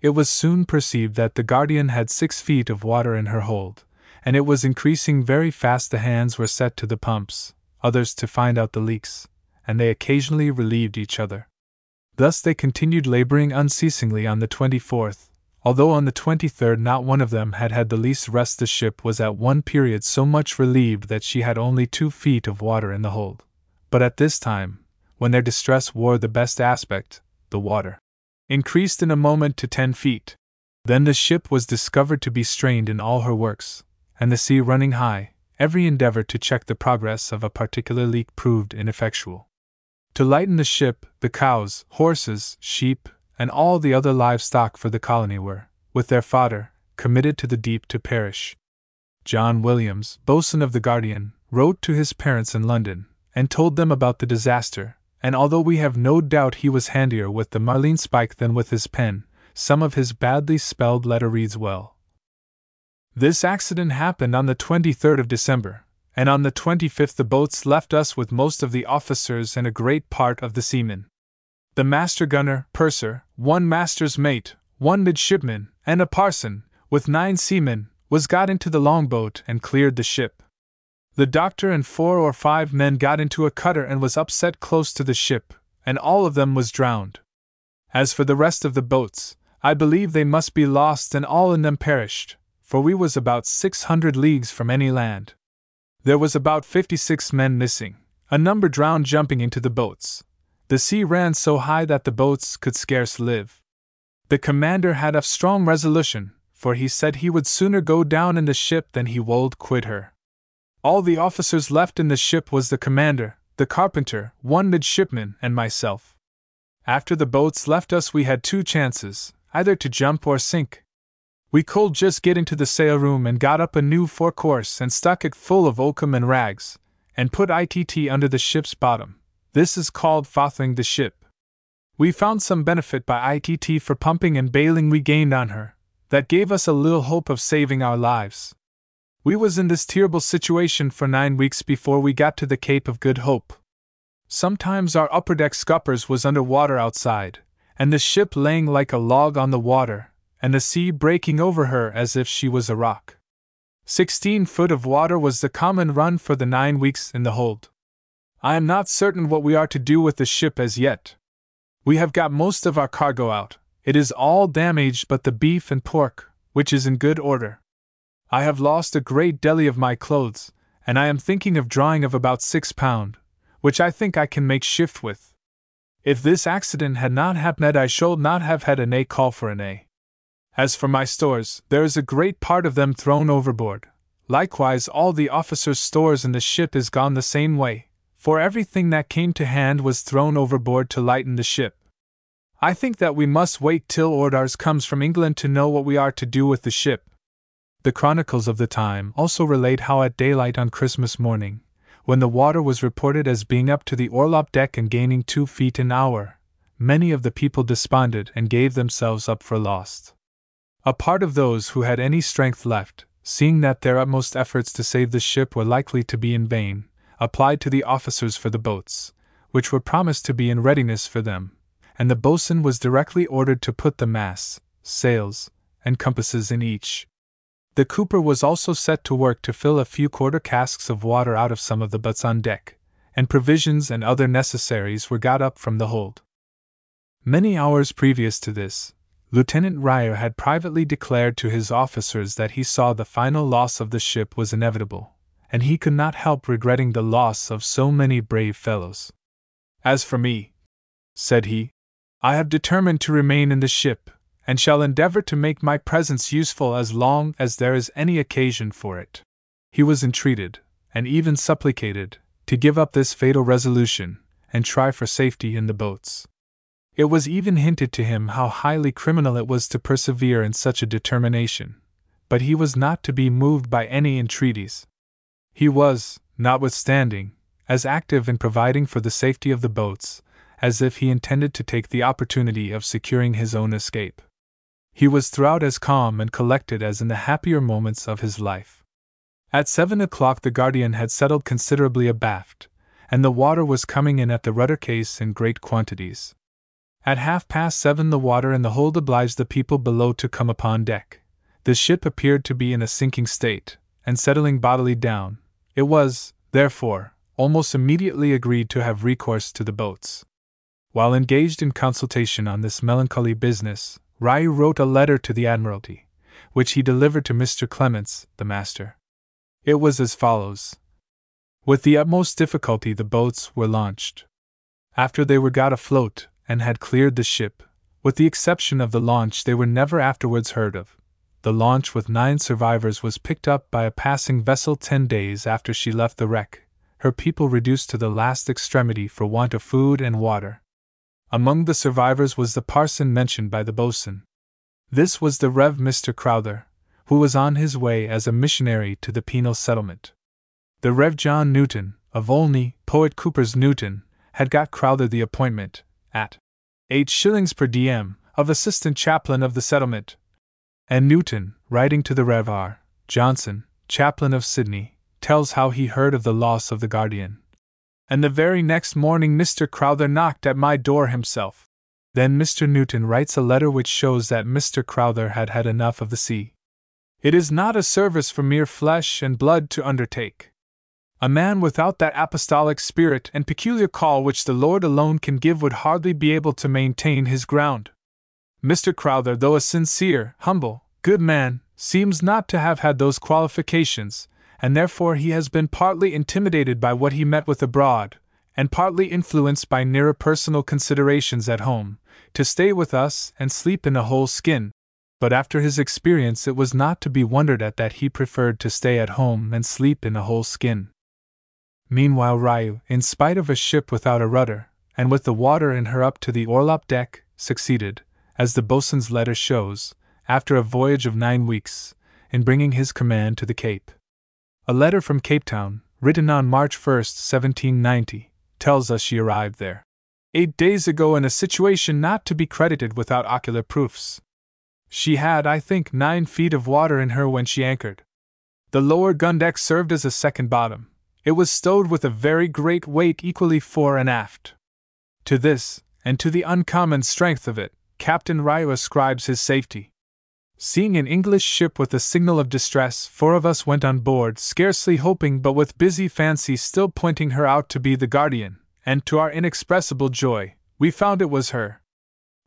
It was soon perceived that the Guardian had six feet of water in her hold, and it was increasing very fast. The hands were set to the pumps, others to find out the leaks, and they occasionally relieved each other. Thus they continued laboring unceasingly on the 24th, although on the 23rd not one of them had had the least rest. The ship was at one period so much relieved that she had only two feet of water in the hold. But at this time, when their distress wore the best aspect, the water increased in a moment to ten feet. Then the ship was discovered to be strained in all her works, and the sea running high, every endeavor to check the progress of a particular leak proved ineffectual. To lighten the ship, the cows, horses, sheep, and all the other livestock for the colony were, with their fodder, committed to the deep to perish. John Williams, boatswain of the Guardian, wrote to his parents in London, and told them about the disaster, and although we have no doubt he was handier with the marline spike than with his pen, some of his badly spelled letter reads well. This accident happened on the 23rd of December, and on the 25th the boats left us with most of the officers and a great part of the seamen. The master gunner, purser, one master's mate, one midshipman, and a parson, with nine seamen, was got into the longboat and cleared the ship. The doctor and four or five men got into a cutter and was upset close to the ship, and all of them was drowned. As for the rest of the boats, I believe they must be lost and all in them perished, for we was about six hundred leagues from any land. There was about fifty six men missing, a number drowned jumping into the boats. The sea ran so high that the boats could scarce live. The commander had a strong resolution, for he said he would sooner go down in the ship than he would quit her. All the officers left in the ship was the commander, the carpenter, one midshipman, and myself. After the boats left us, we had two chances either to jump or sink. We could just get into the sail room and got up a new four course and stuck it full of oakum and rags, and put ITT under the ship's bottom. This is called fothering the ship. We found some benefit by ITT for pumping and bailing we gained on her, that gave us a little hope of saving our lives. We was in this terrible situation for nine weeks before we got to the Cape of Good Hope. Sometimes our upper deck scuppers was under water outside, and the ship laying like a log on the water, and the sea breaking over her as if she was a rock. Sixteen foot of water was the common run for the nine weeks in the hold. I am not certain what we are to do with the ship as yet. We have got most of our cargo out, it is all damaged but the beef and pork, which is in good order. I have lost a great deli of my clothes, and I am thinking of drawing of about six pound, which I think I can make shift with. If this accident had not happened, I should not have had an A call for an A. As for my stores, there is a great part of them thrown overboard. Likewise, all the officers' stores in the ship is gone the same way, for everything that came to hand was thrown overboard to lighten the ship. I think that we must wait till orders comes from England to know what we are to do with the ship, the chronicles of the time also relate how at daylight on Christmas morning, when the water was reported as being up to the orlop deck and gaining two feet an hour, many of the people desponded and gave themselves up for lost. A part of those who had any strength left, seeing that their utmost efforts to save the ship were likely to be in vain, applied to the officers for the boats, which were promised to be in readiness for them, and the boatswain was directly ordered to put the masts, sails, and compasses in each, the cooper was also set to work to fill a few quarter casks of water out of some of the butts on deck, and provisions and other necessaries were got up from the hold. Many hours previous to this, Lieutenant Riou had privately declared to his officers that he saw the final loss of the ship was inevitable, and he could not help regretting the loss of so many brave fellows. As for me, said he, I have determined to remain in the ship, and shall endeavor to make my presence useful as long as there is any occasion for it. He was entreated, and even supplicated, to give up this fatal resolution, and try for safety in the boats. It was even hinted to him how highly criminal it was to persevere in such a determination, but he was not to be moved by any entreaties. He was, notwithstanding, as active in providing for the safety of the boats as if he intended to take the opportunity of securing his own escape. He was throughout as calm and collected as in the happier moments of his life. At seven o'clock, the Guardian had settled considerably abaft, and the water was coming in at the rudder case in great quantities. At half past seven, the water in the hold obliged the people below to come upon deck. The ship appeared to be in a sinking state, and settling bodily down, it was, therefore, almost immediately agreed to have recourse to the boats. While engaged in consultation on this melancholy business, Riou wrote a letter to the Admiralty, which he delivered to Mr. Clements, the master. It was as follows With the utmost difficulty, the boats were launched. After they were got afloat and had cleared the ship, with the exception of the launch, they were never afterwards heard of. The launch with nine survivors was picked up by a passing vessel ten days after she left the wreck, her people reduced to the last extremity for want of food and water. Among the survivors was the parson mentioned by the boatswain. This was the Rev. Mr. Crowther, who was on his way as a missionary to the penal settlement. The Rev. John Newton, of Olney, Poet Cowper's Newton, had got Crowther the appointment, at eight shillings per diem, of assistant chaplain of the settlement. And Newton, writing to the Rev. R. Johnson, chaplain of Sydney, tells how he heard of the loss of the Guardian. And the very next morning Mr. Crowther knocked at my door himself. Then Mr. Newton writes a letter which shows that Mr. Crowther had had enough of the sea. It is not a service for mere flesh and blood to undertake. A man without that apostolic spirit and peculiar call which the Lord alone can give would hardly be able to maintain his ground. Mr. Crowther, though a sincere, humble, good man, seems not to have had those qualifications, and therefore he has been partly intimidated by what he met with abroad, and partly influenced by nearer personal considerations at home, to stay with us and sleep in a whole skin. But after his experience, it was not to be wondered at that he preferred to stay at home and sleep in a whole skin. Meanwhile, Riou, in spite of a ship without a rudder, and with the water in her up to the orlop deck, succeeded, as the boatswain's letter shows, after a voyage of nine weeks, in bringing his command to the Cape. A letter from Cape Town, written on March 1, 1790, tells us she arrived there eight days ago in a situation not to be credited without ocular proofs. She had, I think, nine feet of water in her when she anchored. The lower gun deck served as a second bottom. It was stowed with a very great weight equally fore and aft. To this, and to the uncommon strength of it, Captain Riou ascribes his safety. Seeing an English ship with a signal of distress, four of us went on board, scarcely hoping but with busy fancy still pointing her out to be the Guardian, and to our inexpressible joy, we found it was her.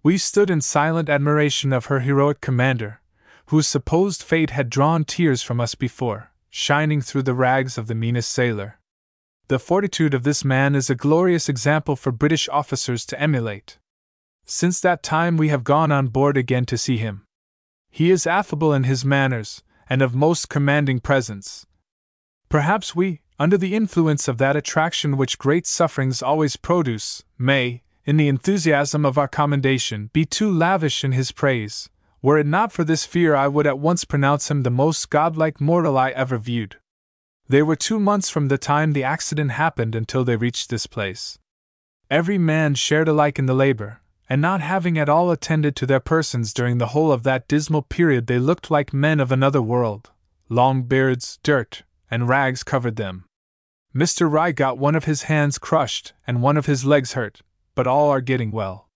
We stood in silent admiration of her heroic commander, whose supposed fate had drawn tears from us before, shining through the rags of the meanest sailor. The fortitude of this man is a glorious example for British officers to emulate. Since that time, we have gone on board again to see him. He is affable in his manners, and of most commanding presence. Perhaps we, under the influence of that attraction which great sufferings always produce, may, in the enthusiasm of our commendation, be too lavish in his praise. Were it not for this fear, I would at once pronounce him the most godlike mortal I ever viewed. They were two months from the time the accident happened until they reached this place. Every man shared alike in the labor, and not having at all attended to their persons during the whole of that dismal period, they looked like men of another world. Long beards, dirt, and rags covered them. Mr. Riou got one of his hands crushed and one of his legs hurt, but all are getting well.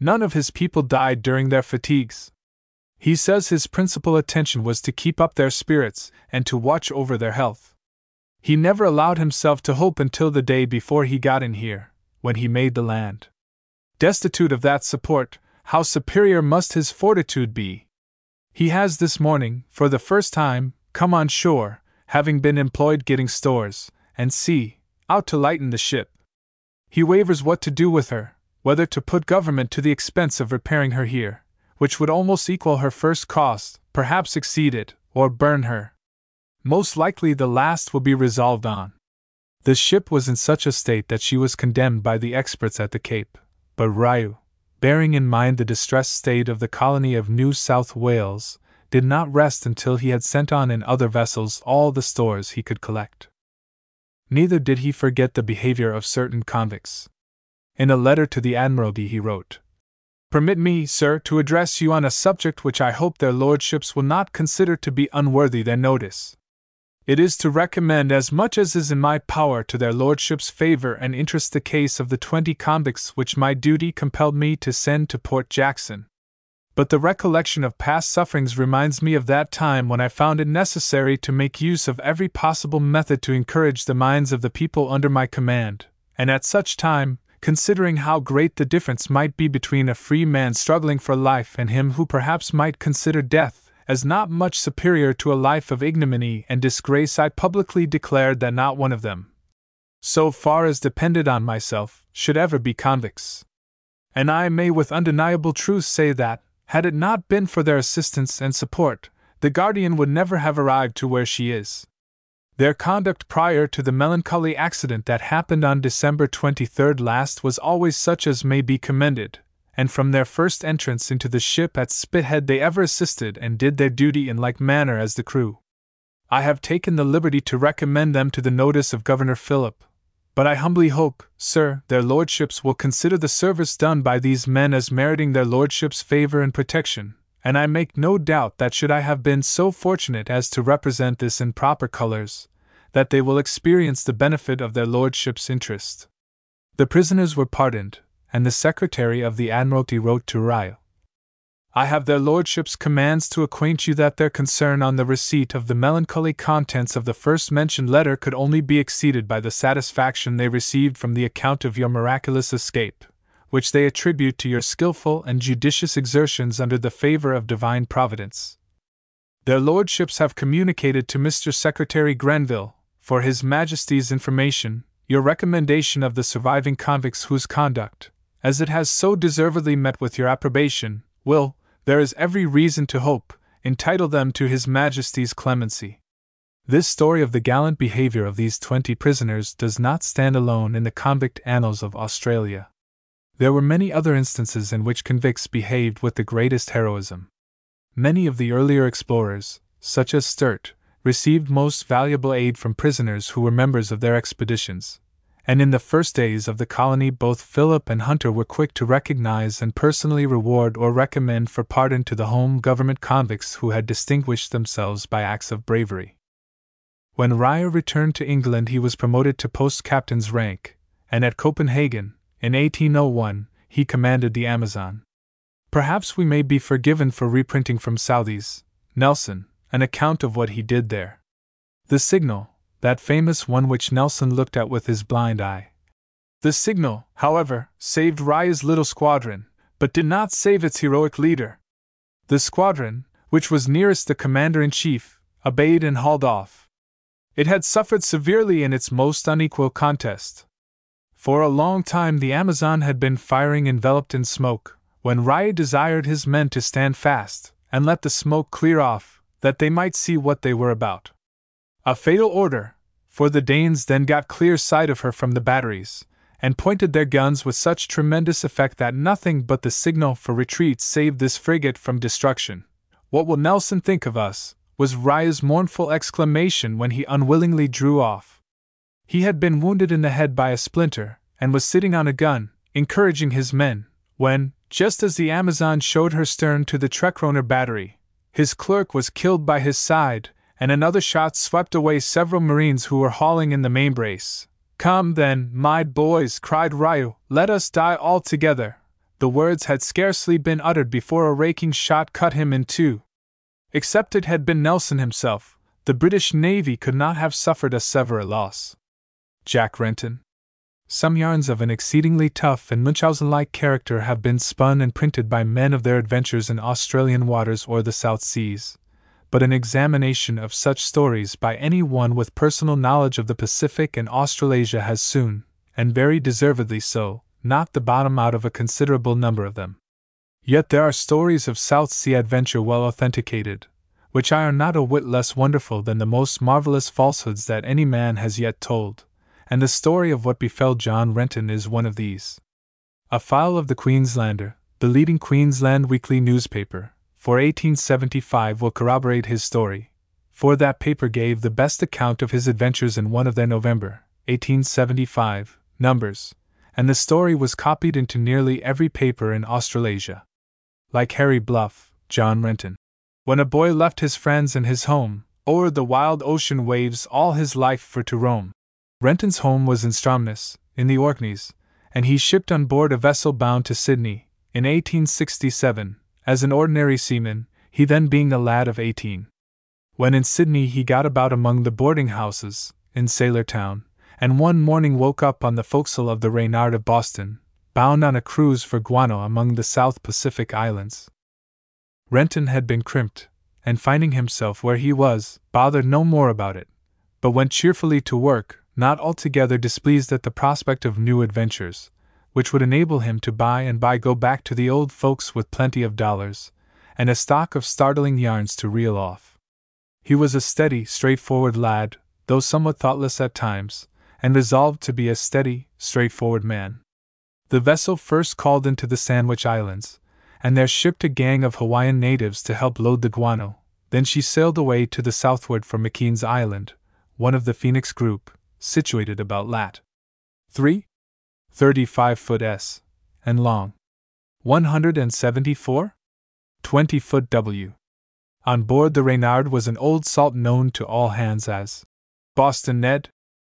None of his people died during their fatigues. He says his principal attention was to keep up their spirits and to watch over their health. He never allowed himself to hope until the day before he got in here, when he made the land. Destitute of that support, how superior must his fortitude be! He has this morning, for the first time, come on shore, having been employed getting stores, and sea, out to lighten the ship. He wavers what to do with her, whether to put government to the expense of repairing her here, which would almost equal her first cost, perhaps exceed it, or burn her. Most likely the last will be resolved on. The ship was in such a state that she was condemned by the experts at the Cape. But Riou, bearing in mind the distressed state of the colony of New South Wales, did not rest until he had sent on in other vessels all the stores he could collect. Neither did he forget the behavior of certain convicts. In a letter to the Admiralty, he wrote Permit me, sir, to address you on a subject which I hope their lordships will not consider to be unworthy their notice. It is to recommend as much as is in my power to their lordships' favor and interest the case of the twenty convicts which my duty compelled me to send to Port Jackson. but the recollection of past sufferings reminds me of that time when I found it necessary to make use of every possible method to encourage the minds of the people under my command, and at such time, considering how great the difference might be between a free man struggling for life and him who perhaps might consider death as not much superior to a life of ignominy and disgrace, I publicly declared that not one of them, so far as depended on myself, should ever be convicts. And I may with undeniable truth say that, had it not been for their assistance and support, the Guardian would never have arrived to where she is. Their conduct prior to the melancholy accident that happened on December 23rd last was always such as may be commended, and from their first entrance into the ship at Spithead they ever assisted and did their duty in like manner as the crew. I have taken the liberty to recommend them to the notice of Governor Phillip, but I humbly hope, sir, their lordships will consider the service done by these men as meriting their lordships' favor and protection, and I make no doubt that should I have been so fortunate as to represent this in proper colors, that they will experience the benefit of their lordships' interest. The prisoners were pardoned, and the secretary of the Admiralty wrote to Riou. I have their lordships' commands to acquaint you that their concern on the receipt of the melancholy contents of the first mentioned letter could only be exceeded by the satisfaction they received from the account of your miraculous escape, which they attribute to your skilful and judicious exertions under the favor of divine providence. Their lordships have communicated to Mr. Secretary Grenville, for His Majesty's information, your recommendation of the surviving convicts whose conduct, as it has so deservedly met with your approbation, will, there is every reason to hope, entitle them to His Majesty's clemency. This story of the gallant behavior of these twenty prisoners does not stand alone in the convict annals of Australia. There were many other instances in which convicts behaved with the greatest heroism. Many of the earlier explorers, such as Sturt, received most valuable aid from prisoners who were members of their expeditions, and in the first days of the colony both Phillip and Hunter were quick to recognize and personally reward or recommend for pardon to the home government convicts who had distinguished themselves by acts of bravery. When Riou returned to England, he was promoted to post captain's rank, and at Copenhagen, in 1801, he commanded the Amazon. Perhaps we may be forgiven for reprinting from Southey's Nelson an account of what he did there. The signal, that famous one which Nelson looked at with his blind eye. The signal, however, saved Riou's little squadron, but did not save its heroic leader. The squadron, which was nearest the commander in chief, obeyed and hauled off. It had suffered severely in its most unequal contest. For a long time the Amazon had been firing enveloped in smoke, when Riou desired his men to stand fast, and let the smoke clear off, that they might see what they were about. A fatal order, for the Danes then got clear sight of her from the batteries, and pointed their guns with such tremendous effect that nothing but the signal for retreat saved this frigate from destruction. What will Nelson think of us? was Riou's mournful exclamation when he unwillingly drew off. He had been wounded in the head by a splinter, and was sitting on a gun, encouraging his men, when, just as the Amazon showed her stern to the Trekroner battery, his clerk was killed by his side, and another shot swept away several marines who were hauling in the main brace. Come then, my boys, cried Riou, let us die all together. The words had scarcely been uttered before a raking shot cut him in two. Except it had been Nelson himself, the British Navy could not have suffered a severe loss. Jack Renton. Some yarns of an exceedingly tough and Munchausen like character have been spun and printed by men of their adventures in Australian waters or the South Seas, but an examination of such stories by any one with personal knowledge of the Pacific and Australasia has soon, and very deservedly so, knocked the bottom out of a considerable number of them. Yet there are stories of South Sea adventure well authenticated, which are not a whit less wonderful than the most marvelous falsehoods that any man has yet told and the story of what befell John Renton is one of these. A file of the Queenslander, the leading Queensland weekly newspaper, for 1875 will corroborate his story, for that paper gave the best account of his adventures in one of their November, 1875, numbers, and the story was copied into nearly every paper in Australasia. Like Harry Bluff, John Renton. When a boy left his friends and his home, o'er the wild ocean waves all his life for to roam, Renton's home was in Stromness, in the Orkneys, and he shipped on board a vessel bound to Sydney, in 1867, as an ordinary seaman, he then being a lad of eighteen. When in Sydney, he got about among the boarding houses in Sailor Town, and one morning woke up on the forecastle of the Reynard of Boston, bound on a cruise for Guano among the South Pacific Islands. Renton had been crimped, and finding himself where he was, bothered no more about it, but went cheerfully to work, not altogether displeased at the prospect of new adventures, which would enable him to by and by go back to the old folks with plenty of dollars, and a stock of startling yarns to reel off. He was a steady, straightforward lad, though somewhat thoughtless at times, and resolved to be a steady, straightforward man. The vessel first called into the Sandwich Islands, and there shipped a gang of Hawaiian natives to help load the guano. Then she sailed away to the southward for McKean's Island, one of the Phoenix group, situated about lat. 3. 35 foot S, and long. 174? 20 foot W. On board the Reynard was an old salt known to all hands as Boston Ned.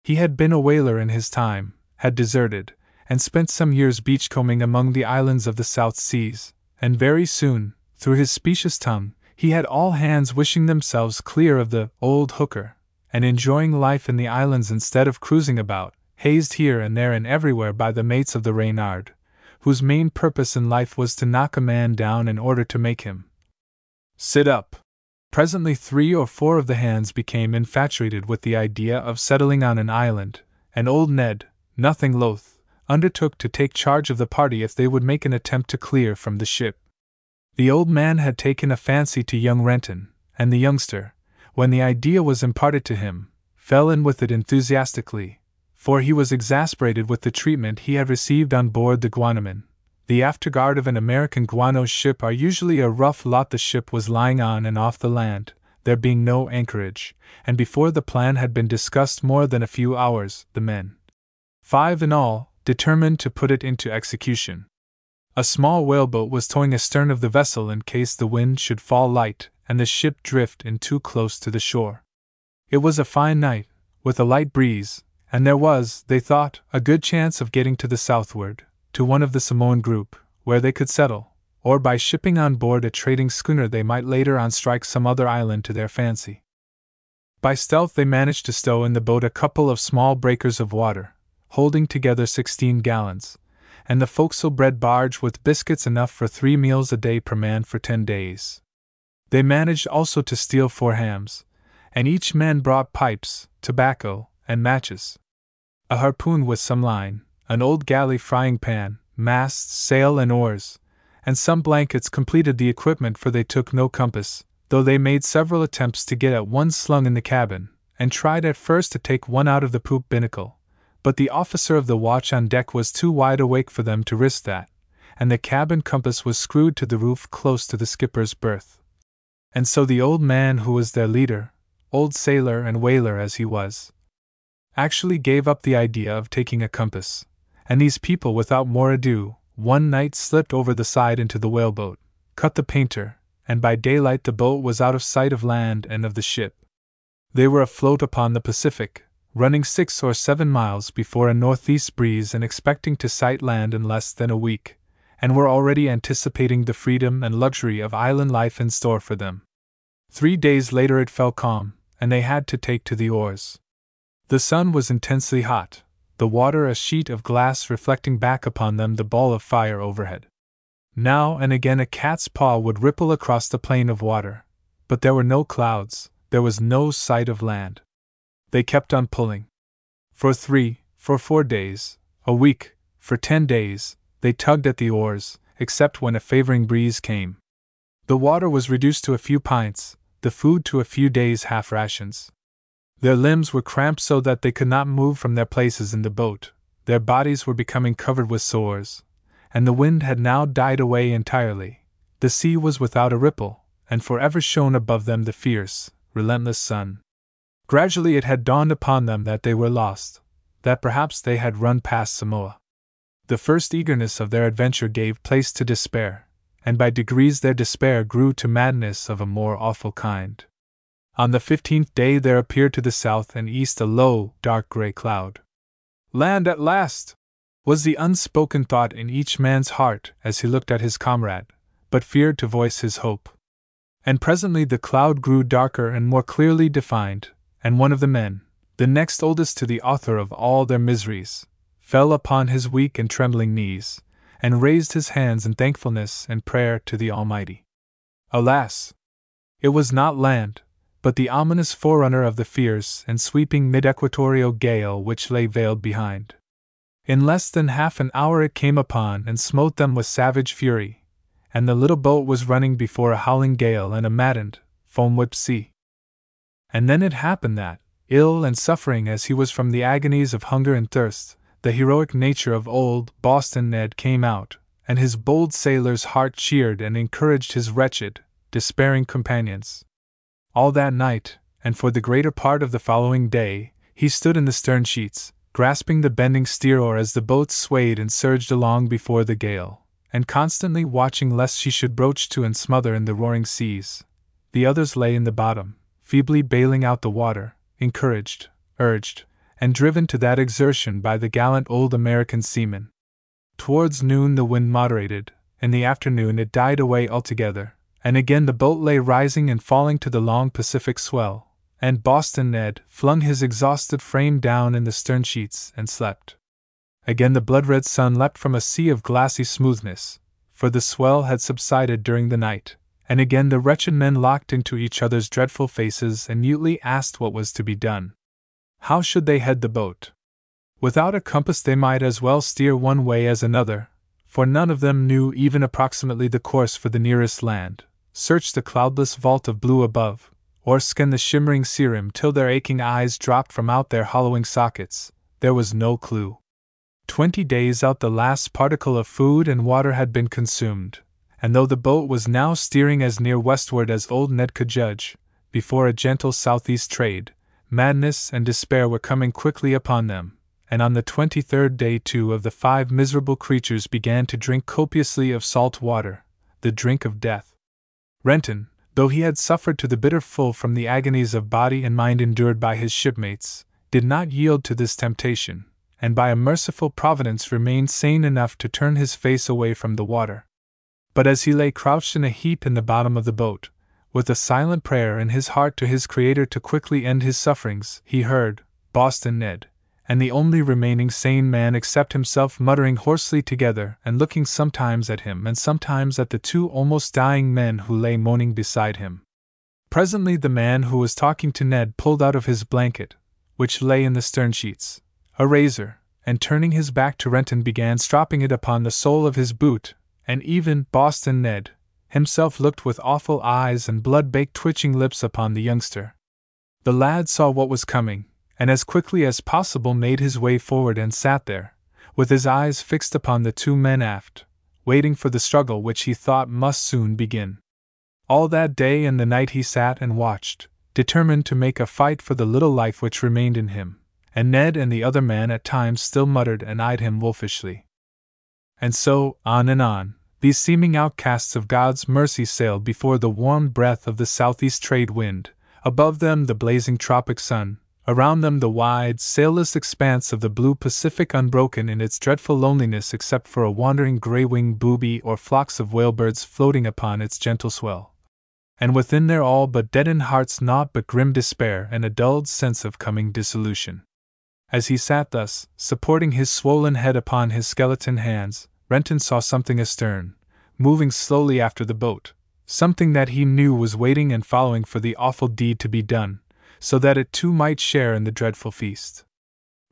He had been a whaler in his time, had deserted, and spent some years beachcombing among the islands of the South Seas, and very soon, through his specious tongue, he had all hands wishing themselves clear of the old hooker, and enjoying life in the islands instead of cruising about, hazed here and there and everywhere by the mates of the Reynard, whose main purpose in life was to knock a man down in order to make him sit up. Presently, three or four of the hands became infatuated with the idea of settling on an island, and old Ned, nothing loath, undertook to take charge of the party if they would make an attempt to clear from the ship. The old man had taken a fancy to young Renton, and the youngster, when the idea was imparted to him, fell in with it enthusiastically, for he was exasperated with the treatment he had received on board the Guanoman. The afterguard of an American guano ship are usually a rough lot the ship was lying on and off the land, there being no anchorage, and before the plan had been discussed more than a few hours, the men, five in all, determined to put it into execution. A small whaleboat was towing astern of the vessel in case the wind should fall light and the ship drift in too close to the shore. It was a fine night, with a light breeze, and there was, they thought, a good chance of getting to the southward, to one of the Samoan group, where they could settle, or by shipping on board a trading schooner they might later on strike some other island to their fancy. By stealth they managed to stow in the boat a couple of small breakers of water, holding together sixteen gallons, and the forecastle bread barge with biscuits enough for three meals a day per man for ten days. They managed also to steal four hams, and each man brought pipes, tobacco, and matches. A harpoon with some line, an old galley frying pan, masts, sail, and oars, and some blankets completed the equipment, for they took no compass, though they made several attempts to get at one slung in the cabin, and tried at first to take one out of the poop binnacle. But the officer of the watch on deck was too wide awake for them to risk that, and the cabin compass was screwed to the roof close to the skipper's berth. And so the old man who was their leader, old sailor and whaler as he was, actually gave up the idea of taking a compass and these people, without more ado, one night slipped over the side into the whaleboat, cut the painter, and by daylight the boat was out of sight of land and of the ship. They were afloat upon the Pacific, running six or seven miles before a northeast breeze and expecting to sight land in less than a week, and were already anticipating the freedom and luxury of island life in store for them. Three days later it fell calm, and they had to take to the oars. The sun was intensely hot, the water a sheet of glass reflecting back upon them the ball of fire overhead. Now and again a cat's paw would ripple across the plain of water, but there were no clouds, there was no sight of land. They kept on pulling. For three, for four days, a week, for ten days, they tugged at the oars, except when a favoring breeze came. The water was reduced to a few pints, the food to a few days' half rations. Their limbs were cramped so that they could not move from their places in the boat, their bodies were becoming covered with sores, and the wind had now died away entirely. The sea was without a ripple, and forever shone above them the fierce, relentless sun. Gradually it had dawned upon them that they were lost, that perhaps they had run past Samoa. The first eagerness of their adventure gave place to despair, and by degrees their despair grew to madness of a more awful kind. On the fifteenth day there appeared to the south and east a low, dark gray cloud. Land at last! was the unspoken thought in each man's heart as he looked at his comrade, but feared to voice his hope. And presently the cloud grew darker and more clearly defined, and one of the men, the next oldest to the author of all their miseries, fell upon his weak and trembling knees, and raised his hands in thankfulness and prayer to the Almighty. Alas! It was not land, but the ominous forerunner of the fierce and sweeping mid equatorial gale which lay veiled behind. In less than half an hour it came upon and smote them with savage fury, and the little boat was running before a howling gale and a maddened, foam whipped sea. And then it happened that, ill and suffering as he was from the agonies of hunger and thirst, the heroic nature of old Boston Ned came out, and his bold sailor's heart cheered and encouraged his wretched, despairing companions. All that night, and for the greater part of the following day, he stood in the stern sheets, grasping the bending steer oar as the boat swayed and surged along before the gale, and constantly watching lest she should broach to and smother in the roaring seas. The others lay in the bottom, feebly bailing out the water, encouraged, urged, and driven to that exertion by the gallant old American seaman. Towards noon the wind moderated, in the afternoon it died away altogether, and again the boat lay rising and falling to the long Pacific swell, and Boston Ned flung his exhausted frame down in the stern sheets and slept. Again the blood red sun leapt from a sea of glassy smoothness, for the swell had subsided during the night, and again the wretched men locked into each other's dreadful faces and mutely asked what was to be done. How should they head the boat? Without a compass, they might as well steer one way as another, for none of them knew even approximately the course for the nearest land, search the cloudless vault of blue above, or scan the shimmering sea rim till their aching eyes dropped from out their hollowing sockets. There was no clue. Twenty days out, the last particle of food and water had been consumed, and though the boat was now steering as near westward as old Ned could judge, before a gentle southeast trade, madness and despair were coming quickly upon them, and on the twenty third day two of the five miserable creatures began to drink copiously of salt water, the drink of death. Renton, though he had suffered to the bitter full from the agonies of body and mind endured by his shipmates, did not yield to this temptation, and by a merciful providence remained sane enough to turn his face away from the water. But as he lay crouched in a heap in the bottom of the boat, with a silent prayer in his heart to his Creator to quickly end his sufferings, he heard Boston Ned, and the only remaining sane man except himself muttering hoarsely together and looking sometimes at him and sometimes at the two almost dying men who lay moaning beside him. Presently, the man who was talking to Ned pulled out of his blanket, which lay in the stern sheets, a razor, and turning his back to Renton began stropping it upon the sole of his boot, and even Boston Ned, himself looked with awful eyes and blood baked twitching lips upon the youngster. The lad saw what was coming, and as quickly as possible made his way forward and sat there, with his eyes fixed upon the two men aft, waiting for the struggle which he thought must soon begin. All that day and the night he sat and watched, determined to make a fight for the little life which remained in him, and Ned and the other man at times still muttered and eyed him wolfishly. And so, on and on, these seeming outcasts of God's mercy sailed before the warm breath of the southeast trade wind, above them the blazing tropic sun, around them the wide, sailless expanse of the blue Pacific unbroken in its dreadful loneliness except for a wandering gray winged booby or flocks of whalebirds floating upon its gentle swell. And within their all but deadened hearts naught but grim despair and a dulled sense of coming dissolution. As he sat thus, supporting his swollen head upon his skeleton hands, Renton saw something astern, moving slowly after the boat, something that he knew was waiting and following for the awful deed to be done, so that it too might share in the dreadful feast.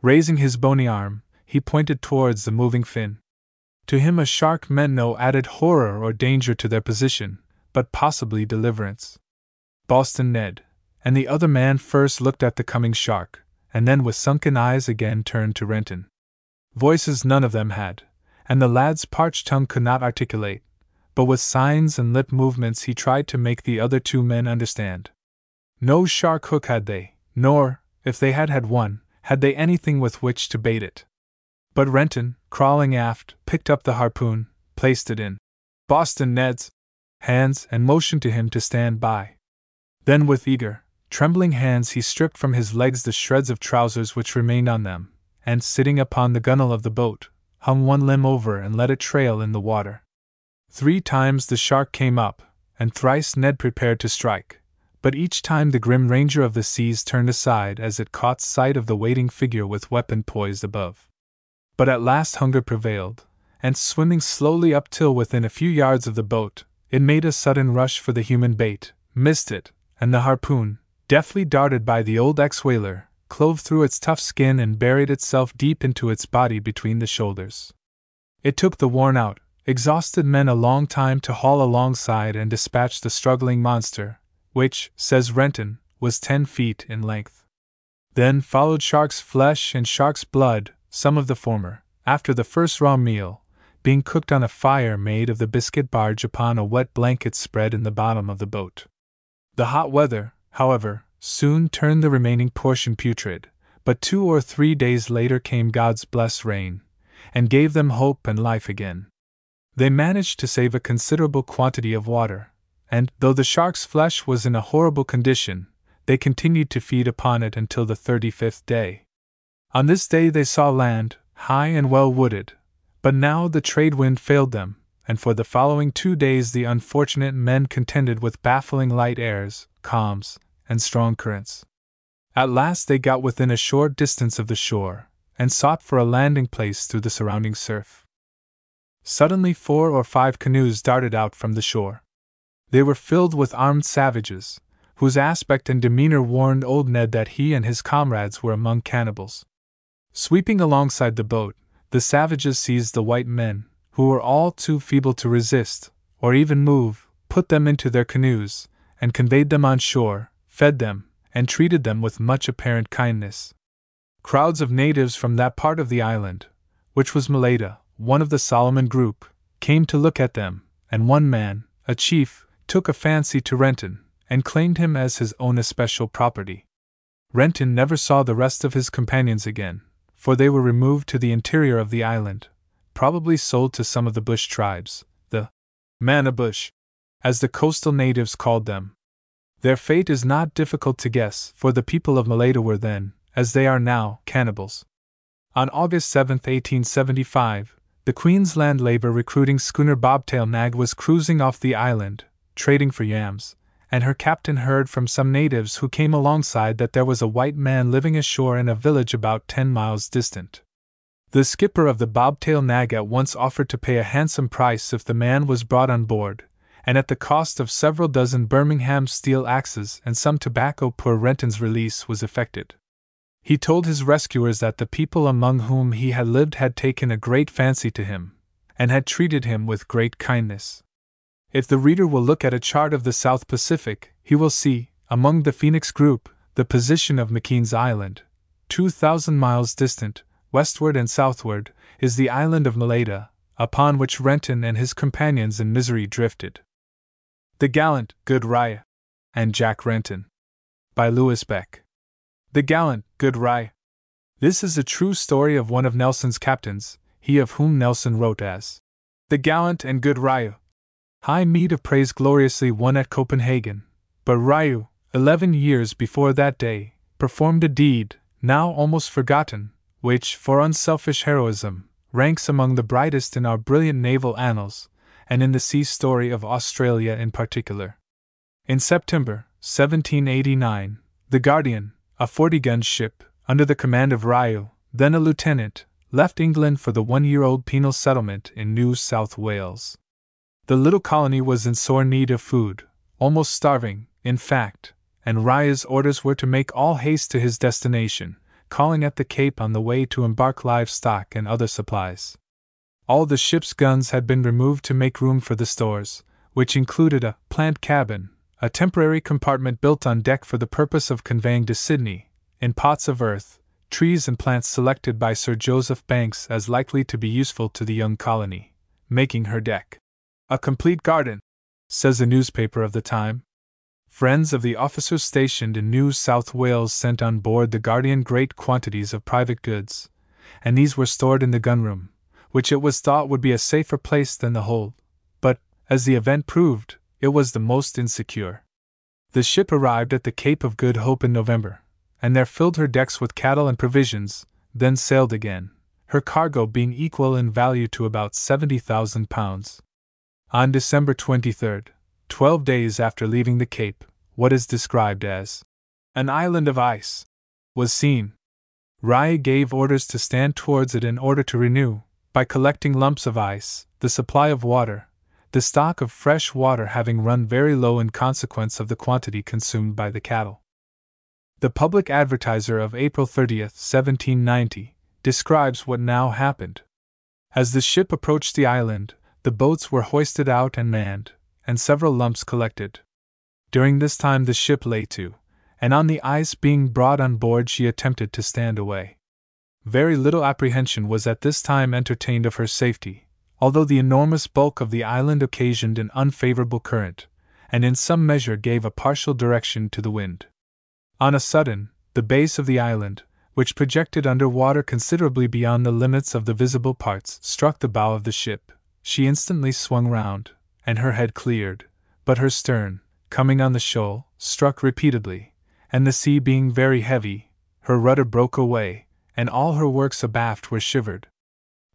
Raising his bony arm, he pointed towards the moving fin. To him, a shark meant no added horror or danger to their position, but possibly deliverance. Boston Ned and the other man first looked at the coming shark, and then with sunken eyes again turned to Renton. Voices none of them had, and the lad's parched tongue could not articulate, but with signs and lip movements he tried to make the other two men understand. No shark hook had they, nor, if they had had one, had they anything with which to bait it. But Renton, crawling aft, picked up the harpoon, placed it in Boston Ned's hands, and motioned to him to stand by. Then, with eager, trembling hands, he stripped from his legs the shreds of trousers which remained on them, and sitting upon the gunwale of the boat, hung one limb over and let it trail in the water. Three times the shark came up, and thrice Ned prepared to strike, but each time the grim ranger of the seas turned aside as it caught sight of the waiting figure with weapon poised above. But at last hunger prevailed, and swimming slowly up till within a few yards of the boat, it made a sudden rush for the human bait, missed it, and the harpoon, deftly darted by the old ex whaler, clove through its tough skin and buried itself deep into its body between the shoulders. It took the worn out, exhausted men a long time to haul alongside and dispatch the struggling monster, which, says Renton, was ten feet in length. Then followed shark's flesh and shark's blood, some of the former, after the first raw meal, being cooked on a fire made of the biscuit barge upon a wet blanket spread in the bottom of the boat. The hot weather, however, soon turned the remaining portion putrid, but two or three days later came God's blessed rain, and gave them hope and life again. They managed to save a considerable quantity of water, and, though the shark's flesh was in a horrible condition, they continued to feed upon it until the thirty fifth day. On this day they saw land, high and well wooded, but now the trade wind failed them, and for the following two days the unfortunate men contended with baffling light airs, calms, and strong currents. At last they got within a short distance of the shore, and sought for a landing place through the surrounding surf. Suddenly, four or five canoes darted out from the shore. They were filled with armed savages, whose aspect and demeanor warned old Ned that he and his comrades were among cannibals. Sweeping alongside the boat, the savages seized the white men, who were all too feeble to resist, or even move, put them into their canoes, and conveyed them on shore, fed them, and treated them with much apparent kindness. Crowds of natives from that part of the island, which was Malaita, one of the Solomon group, came to look at them, and one man, a chief, took a fancy to Renton, and claimed him as his own especial property. Renton never saw the rest of his companions again, for they were removed to the interior of the island, probably sold to some of the bush tribes, the Manabush, as the coastal natives called them. Their fate is not difficult to guess, for the people of Malaita were then, as they are now, cannibals. On August 7, 1875, the Queensland labor recruiting schooner Bobtail Nag was cruising off the island, trading for yams, and her captain heard from some natives who came alongside that there was a white man living ashore in a village about ten miles distant. The skipper of the Bobtail Nag at once offered to pay a handsome price if the man was brought on board, and at the cost of several dozen Birmingham steel axes and some tobacco poor Renton's release was effected. He told his rescuers that the people among whom he had lived had taken a great fancy to him, and had treated him with great kindness. If the reader will look at a chart of the South Pacific, he will see, among the Phoenix group, the position of McKean's Island. 2,000 miles distant, westward and southward, is the island of Malaita, upon which Renton and his companions in misery drifted. The Gallant, Good Riou, and Jack Renton. By Louis Becke. The Gallant, Good Riou. This is a true story of one of Nelson's captains, he of whom Nelson wrote as The Gallant and Good Riou. High meed of praise gloriously won at Copenhagen, but Riou, eleven years before that day, performed a deed, now almost forgotten, which, for unselfish heroism, ranks among the brightest in our brilliant naval annals, and in the sea story of Australia in particular. In September 1789, the Guardian, a 40 gun ship, under the command of Riou, then a lieutenant, left England for the one year old penal settlement in New South Wales. The little colony was in sore need of food, almost starving, in fact, and Riou's orders were to make all haste to his destination, calling at the Cape on the way to embark livestock and other supplies. All the ship's guns had been removed to make room for the stores, which included a plant cabin, a temporary compartment built on deck for the purpose of conveying to Sydney, in pots of earth, trees and plants selected by Sir Joseph Banks as likely to be useful to the young colony, making her deck a complete garden, says a newspaper of the time. Friends of the officers stationed in New South Wales sent on board the Guardian great quantities of private goods, and these were stored in the gunroom, which it was thought would be a safer place than the hold, but, as the event proved, it was the most insecure. The ship arrived at the Cape of Good Hope in November, and there filled her decks with cattle and provisions, then sailed again, her cargo being equal in value to about seventy thousand pounds. On December 23, twelve days after leaving the Cape, what is described as an island of ice was seen. Riou gave orders to stand towards it in order to renew, by collecting lumps of ice, the supply of water, the stock of fresh water having run very low in consequence of the quantity consumed by the cattle. The Public Advertiser of April 30, 1790, describes what now happened. As the ship approached the island, the boats were hoisted out and manned, and several lumps collected. During this time the ship lay to, and on the ice being brought on board she attempted to stand away. Very little apprehension was at this time entertained of her safety, although the enormous bulk of the island occasioned an unfavorable current, and in some measure gave a partial direction to the wind. On a sudden, the base of the island, which projected under water considerably beyond the limits of the visible parts, struck the bow of the ship. She instantly swung round, and her head cleared, but her stern, coming on the shoal, struck repeatedly, and the sea being very heavy, her rudder broke away, and all her works abaft were shivered.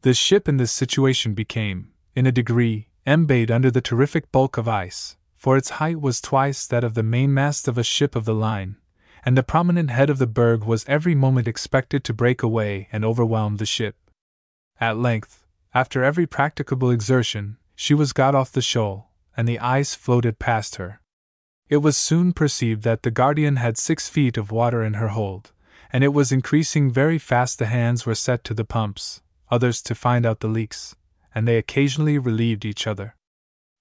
The ship in this situation became, in a degree, embayed under the terrific bulk of ice, for its height was twice that of the mainmast of a ship of the line, and the prominent head of the berg was every moment expected to break away and overwhelm the ship. At length, after every practicable exertion, she was got off the shoal, and the ice floated past her. It was soon perceived that the Guardian had six feet of water in her hold, and it was increasing very fast. The hands were set to the pumps, others to find out the leaks, and they occasionally relieved each other.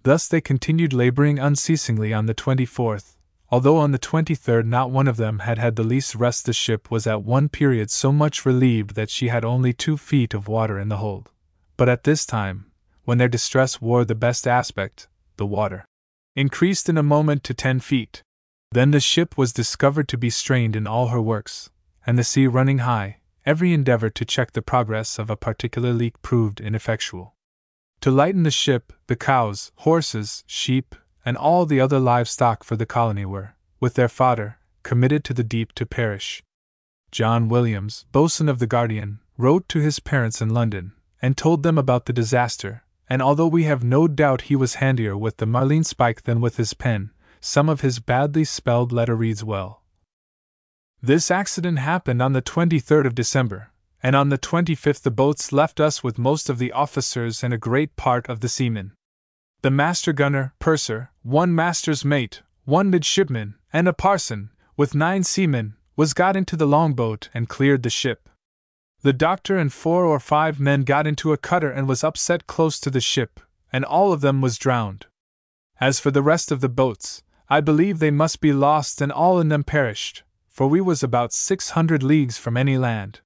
Thus they continued laboring unceasingly on the 24th, although on the 23rd not one of them had had the least rest. The ship was at one period so much relieved that she had only two feet of water in the hold. But at this time, when their distress wore the best aspect, the water increased in a moment to ten feet. Then the ship was discovered to be strained in all her works, and the sea running high, every endeavor to check the progress of a particular leak proved ineffectual. To lighten the ship, the cows, horses, sheep, and all the other livestock for the colony were, with their fodder, committed to the deep to perish. John Williams, boatswain of the Guardian, wrote to his parents in London, and told them about the disaster, and although we have no doubt he was handier with the marline spike than with his pen, some of his badly spelled letter reads well. This accident happened on the 23rd of December, and on the 25th the boats left us with most of the officers and a great part of the seamen. The master gunner, purser, one master's mate, one midshipman, and a parson, with nine seamen, was got into the longboat and cleared the ship. The doctor and four or five men got into a cutter and was upset close to the ship, and all of them was drowned. As for the rest of the boats, I believe they must be lost and all in them perished, for we was about 600 leagues from any land.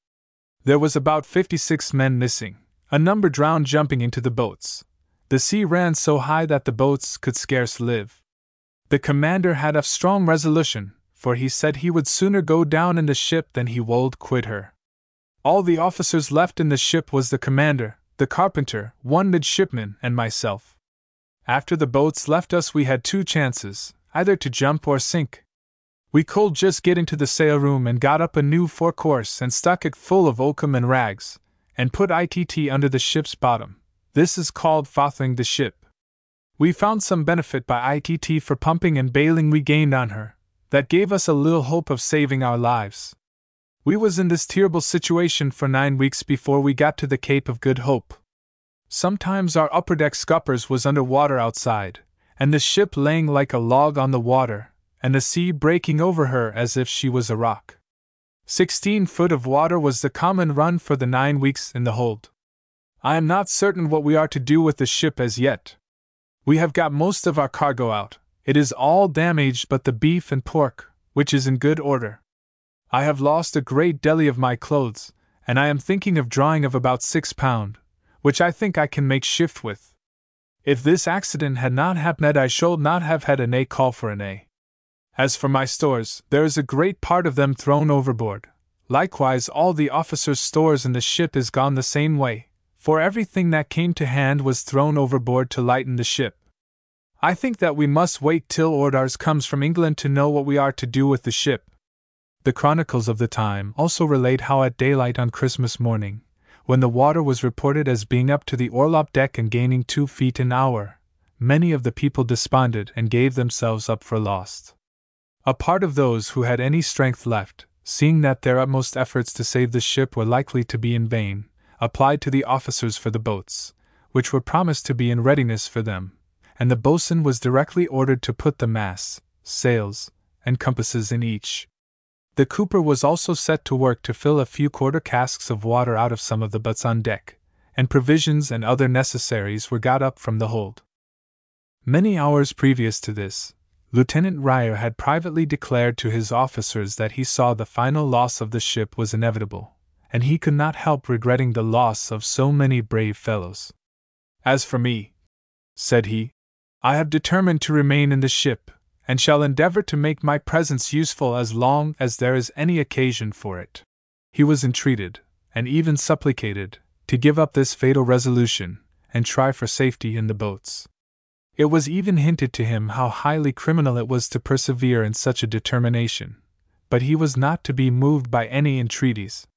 There was about 56 men missing, a number drowned jumping into the boats. The sea ran so high that the boats could scarce live. The commander had a strong resolution, for he said he would sooner go down in the ship than he would quit her. All the officers left in the ship was the commander, the carpenter, one midshipman, and myself. After the boats left us, we had two chances either to jump or sink. We could just get into the sail room and got up a new forecourse and stuck it full of oakum and rags, and put ITT under the ship's bottom. This is called fothering the ship. We found some benefit by ITT for pumping and bailing we gained on her, that gave us a little hope of saving our lives. We was in this terrible situation for nine weeks before we got to the Cape of Good Hope. Sometimes our upper deck scuppers was under water outside, and the ship laying like a log on the water, and the sea breaking over her as if she was a rock. Sixteen foot of water was the common run for the nine weeks in the hold. I am not certain what we are to do with the ship as yet. We have got most of our cargo out, it is all damaged but the beef and pork, which is in good order. I have lost a great deli of my clothes, and I am thinking of drawing of about six pound, which I think I can make shift with. If this accident had not happened, I should not have had an A call for an A. As for my stores, there is a great part of them thrown overboard. Likewise, all the officers' stores in the ship is gone the same way, for everything that came to hand was thrown overboard to lighten the ship. I think that we must wait till orders comes from England to know what we are to do with the ship. The chronicles of the time also relate how at daylight on Christmas morning, when the water was reported as being up to the orlop deck and gaining two feet an hour, many of the people desponded and gave themselves up for lost. A part of those who had any strength left, seeing that their utmost efforts to save the ship were likely to be in vain, applied to the officers for the boats, which were promised to be in readiness for them, and the boatswain was directly ordered to put the masts, sails, and compasses in each. The cooper was also set to work to fill a few quarter casks of water out of some of the butts on deck, and provisions and other necessaries were got up from the hold. Many hours previous to this, Lieutenant Riou had privately declared to his officers that he saw the final loss of the ship was inevitable, and he could not help regretting the loss of so many brave fellows. As for me, said he, I have determined to remain in the ship, and shall endeavor to make my presence useful as long as there is any occasion for it. He was entreated, and even supplicated, to give up this fatal resolution, and try for safety in the boats. It was even hinted to him how highly criminal it was to persevere in such a determination, but he was not to be moved by any entreaties.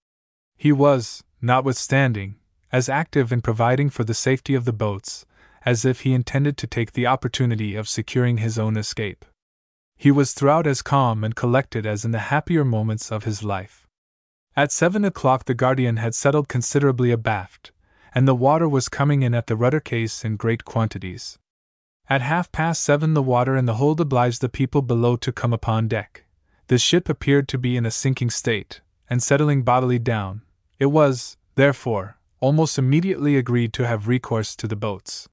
He was, notwithstanding, as active in providing for the safety of the boats as if he intended to take the opportunity of securing his own escape. He was throughout as calm and collected as in the happier moments of his life. At seven o'clock, the Guardian had settled considerably abaft, and the water was coming in at the rudder case in great quantities. At half past seven, the water in the hold obliged the people below to come upon deck. The ship appeared to be in a sinking state, and settling bodily down, it was, therefore, almost immediately agreed to have recourse to the boats.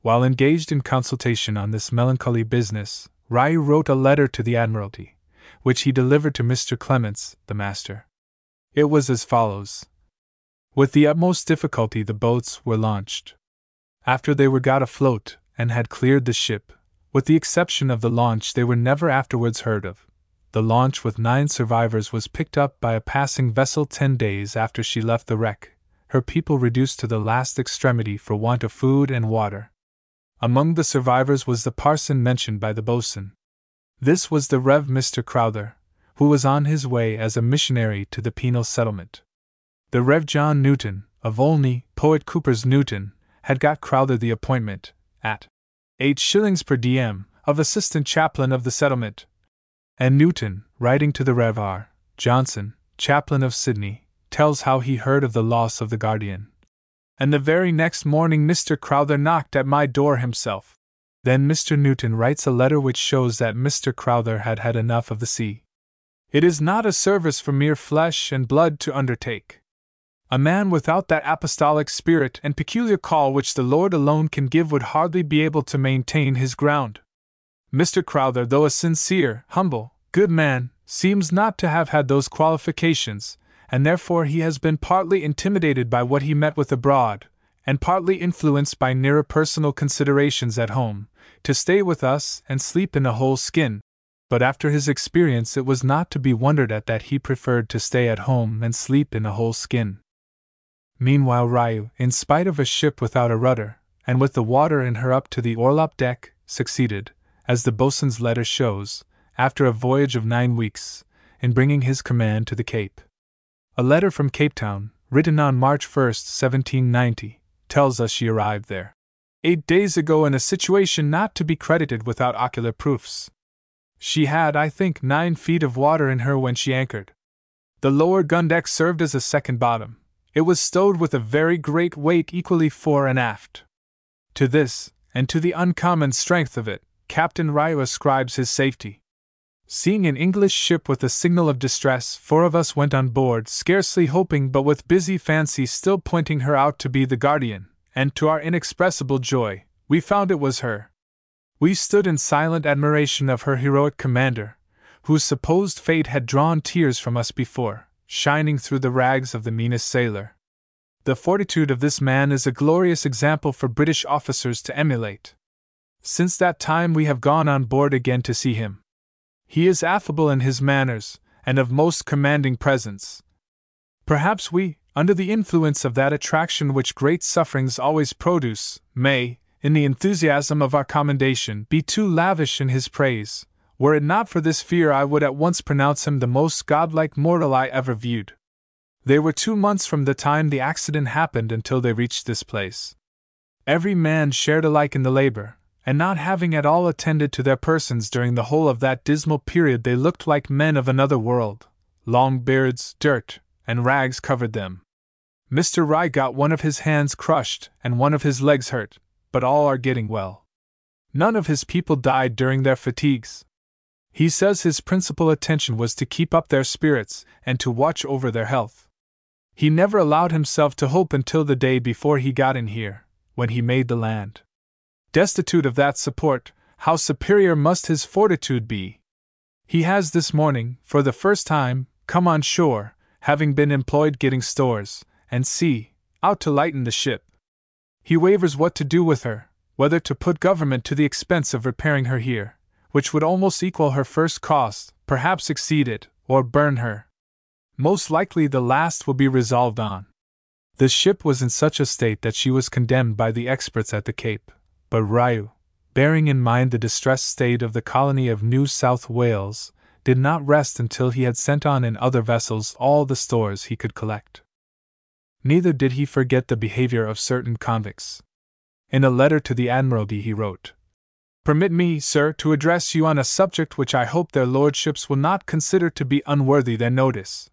While engaged in consultation on this melancholy business, Riou wrote a letter to the Admiralty, which he delivered to Mr. Clements, the master. It was as follows With the utmost difficulty, the boats were launched. After they were got afloat, and had cleared the ship. With the exception of the launch, they were never afterwards heard of. The launch with nine survivors was picked up by a passing vessel ten days after she left the wreck, her people reduced to the last extremity for want of food and water. Among the survivors was the parson mentioned by the boatswain. This was the Rev. Mr. Crowther, who was on his way as a missionary to the penal settlement. The Rev. John Newton, of Olney, Poet Cowper's Newton, had got Crowther the appointment, at eight shillings per diem, of assistant chaplain of the settlement. And Newton, writing to the Rev. R. Johnson, chaplain of Sydney, tells how he heard of the loss of the Guardian. And the very next morning Mr. Crowther knocked at my door himself. Then Mr. Newton writes a letter which shows that Mr. Crowther had had enough of the sea. It is not a service for mere flesh and blood to undertake. A man without that apostolic spirit and peculiar call which the Lord alone can give would hardly be able to maintain his ground. Mr. Crowther, though a sincere, humble, good man, seems not to have had those qualifications, and therefore he has been partly intimidated by what he met with abroad, and partly influenced by nearer personal considerations at home, to stay with us and sleep in a whole skin. But after his experience, it was not to be wondered at that he preferred to stay at home and sleep in a whole skin. Meanwhile, Riou, in spite of a ship without a rudder, and with the water in her up to the orlop deck, succeeded, as the boatswain's letter shows, after a voyage of nine weeks, in bringing his command to the Cape. A letter from Cape Town, written on March 1, 1790, tells us she arrived there eight days ago in a situation not to be credited without ocular proofs. She had, I think, nine feet of water in her when she anchored. The lower gun deck served as a second bottom, it was stowed with a very great weight equally fore and aft. To this, and to the uncommon strength of it, Captain Riou ascribes his safety. Seeing an English ship with a signal of distress, four of us went on board, scarcely hoping but with busy fancy still pointing her out to be the Guardian, and to our inexpressible joy, we found it was her. We stood in silent admiration of her heroic commander, whose supposed fate had drawn tears from us before shining through the rags of the meanest sailor. The fortitude of this man is a glorious example for British officers to emulate. Since that time, we have gone on board again to see him. He is affable in his manners, and of most commanding presence. Perhaps we, under the influence of that attraction which great sufferings always produce, may, in the enthusiasm of our commendation, be too lavish in his praise, were it not for this fear, I would at once pronounce him the most godlike mortal I ever viewed. They were two months from the time the accident happened until they reached this place. Every man shared alike in the labor, and not having at all attended to their persons during the whole of that dismal period, they looked like men of another world. Long beards, dirt, and rags covered them. Mr. Riou got one of his hands crushed and one of his legs hurt, but all are getting well. None of his people died during their fatigues. He says his principal attention was to keep up their spirits and to watch over their health. He never allowed himself to hope until the day before he got in here, when he made the land. Destitute of that support, how superior must his fortitude be! He has this morning, for the first time, come on shore, having been employed getting stores, and see, out to lighten the ship. He wavers what to do with her, whether to put government to the expense of repairing her here, which would almost equal her first cost, perhaps exceed it, or burn her. Most likely the last will be resolved on. The ship was in such a state that she was condemned by the experts at the Cape, but Riou, bearing in mind the distressed state of the colony of New South Wales, did not rest until he had sent on in other vessels all the stores he could collect. Neither did he forget the behavior of certain convicts. In a letter to the Admiralty, he wrote Permit me, sir, to address you on a subject which I hope their lordships will not consider to be unworthy their notice.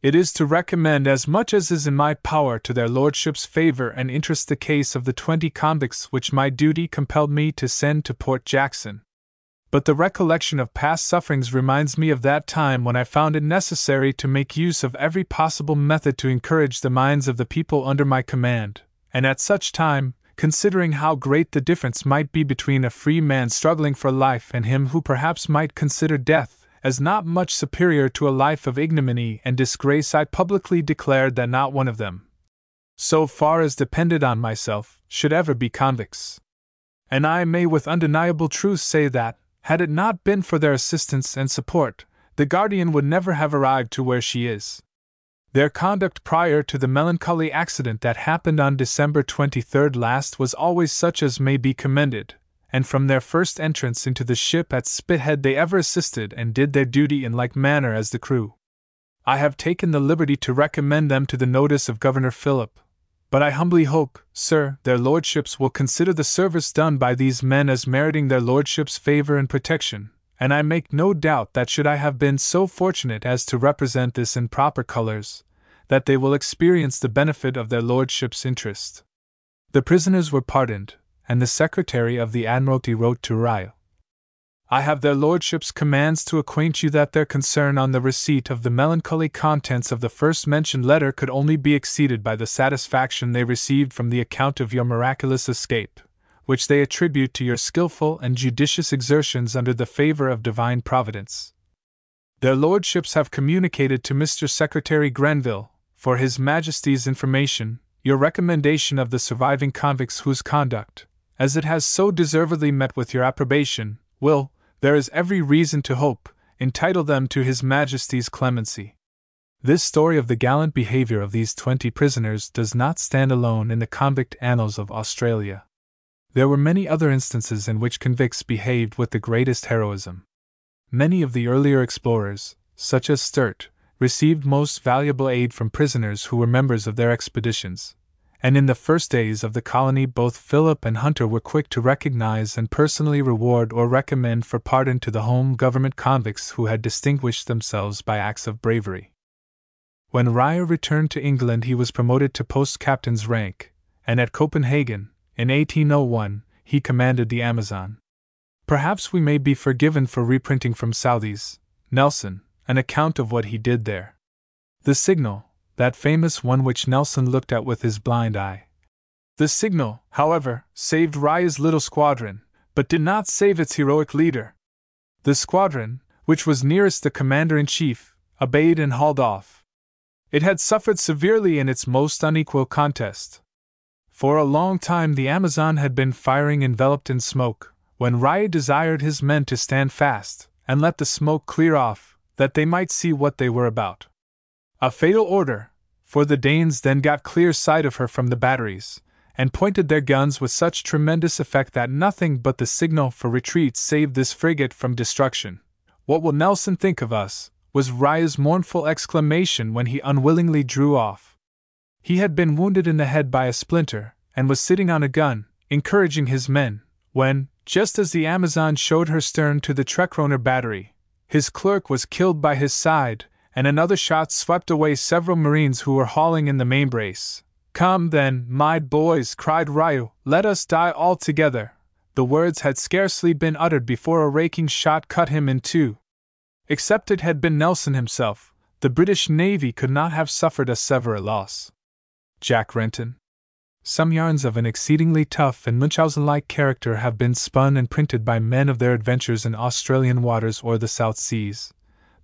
It is to recommend as much as is in my power to their lordships' favor and interest the case of the twenty convicts which my duty compelled me to send to Port Jackson, but the recollection of past sufferings reminds me of that time when I found it necessary to make use of every possible method to encourage the minds of the people under my command, and at such time, considering how great the difference might be between a free man struggling for life and him who perhaps might consider death as not much superior to a life of ignominy and disgrace, I publicly declared that not one of them, so far as depended on myself, should ever be convicts. And I may with undeniable truth say that, had it not been for their assistance and support, the Guardian would never have arrived to where she is. Their conduct prior to the melancholy accident that happened on December 23rd last was always such as may be commended, and from their first entrance into the ship at Spithead they ever assisted and did their duty in like manner as the crew. I have taken the liberty to recommend them to the notice of Governor Phillip, but I humbly hope, sir, their lordships will consider the service done by these men as meriting their lordships' favor and protection, and I make no doubt that should I have been so fortunate as to represent this in proper colors, that they will experience the benefit of their lordships' interest. The prisoners were pardoned, and the Secretary of the Admiralty wrote to Riou, I have their lordships' commands to acquaint you that their concern on the receipt of the melancholy contents of the first mentioned letter could only be exceeded by the satisfaction they received from the account of your miraculous escape, which they attribute to your skilful and judicious exertions under the favor of divine providence. Their lordships have communicated to Mr. Secretary Grenville, for His Majesty's information, your recommendation of the surviving convicts whose conduct, as it has so deservedly met with your approbation, will, there is every reason to hope, entitle them to His Majesty's clemency. This story of the gallant behavior of these twenty prisoners does not stand alone in the convict annals of Australia. There were many other instances in which convicts behaved with the greatest heroism. Many of the earlier explorers, such as Sturt, received most valuable aid from prisoners who were members of their expeditions, and in the first days of the colony both Phillip and Hunter were quick to recognize and personally reward or recommend for pardon to the home government convicts who had distinguished themselves by acts of bravery. When Riou returned to England, he was promoted to post captain's rank, and at Copenhagen, in 1801, he commanded the Amazon. Perhaps we may be forgiven for reprinting from Southey's Nelson an account of what he did there. The signal, that famous one which Nelson looked at with his blind eye. The signal, however, saved Riou's little squadron, but did not save its heroic leader. The squadron, which was nearest the commander in chief, obeyed and hauled off. It had suffered severely in its most unequal contest. For a long time the Amazon had been firing enveloped in smoke, when Riou desired his men to stand fast and let the smoke clear off, that they might see what they were about. A fatal order, for the Danes then got clear sight of her from the batteries, and pointed their guns with such tremendous effect that nothing but the signal for retreat saved this frigate from destruction. What will Nelson think of us? was Riou's mournful exclamation when he unwillingly drew off. He had been wounded in the head by a splinter, and was sitting on a gun, encouraging his men, when, Just as the Amazon showed her stern to the Trekroner battery, his clerk was killed by his side, and another shot swept away several Marines who were hauling in the main brace. Come then, my boys, cried Riou, let us die all together. The words had scarcely been uttered before a raking shot cut him in two. Except it had been Nelson himself, the British Navy could not have suffered a severe loss. Jack Renton. Some yarns of an exceedingly tough and Munchausen like character have been spun and printed by men of their adventures in Australian waters or the South Seas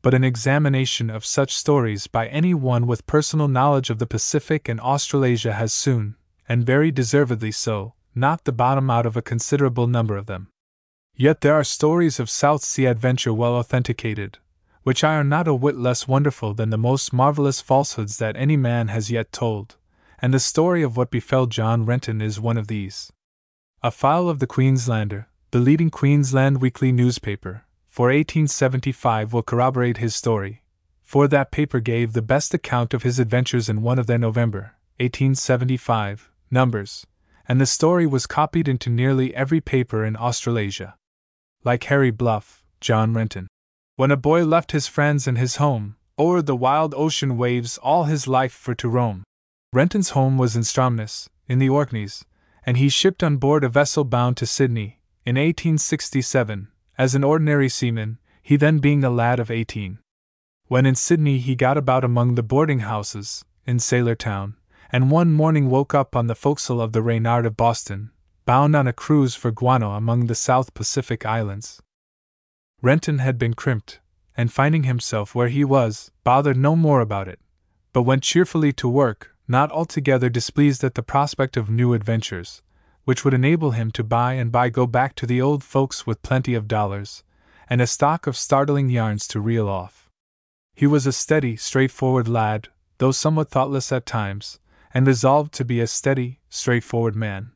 but an examination of such stories by any one with personal knowledge of the Pacific and Australasia has soon, and very deservedly so, knocked the bottom out of a considerable number of them. Yet there are stories of South Sea adventure well authenticated, which are not a whit less wonderful than the most marvelous falsehoods that any man has yet told, and the story of what befell John Renton is one of these. A file of the Queenslander, the leading Queensland weekly newspaper, for 1875 will corroborate his story, for that paper gave the best account of his adventures in one of their November, 1875, numbers, and the story was copied into nearly every paper in Australasia. Like Harry Bluff, John Renton. When a boy left his friends and his home, o'er the wild ocean waves all his life for to roam. Renton's home was in Stromness, in the Orkneys, and he shipped on board a vessel bound to Sydney, in 1867, as an ordinary seaman, he then being a lad of eighteen. When in Sydney, he got about among the boarding houses in Sailor Town, and one morning woke up on the forecastle of the Reynard of Boston, bound on a cruise for Guano among the South Pacific Islands. Renton had been crimped, and finding himself where he was, bothered no more about it, but went cheerfully to work, not altogether displeased at the prospect of new adventures, which would enable him to by and by go back to the old folks with plenty of dollars, and a stock of startling yarns to reel off. He was a steady, straightforward lad, though somewhat thoughtless at times, and resolved to be a steady, straightforward man.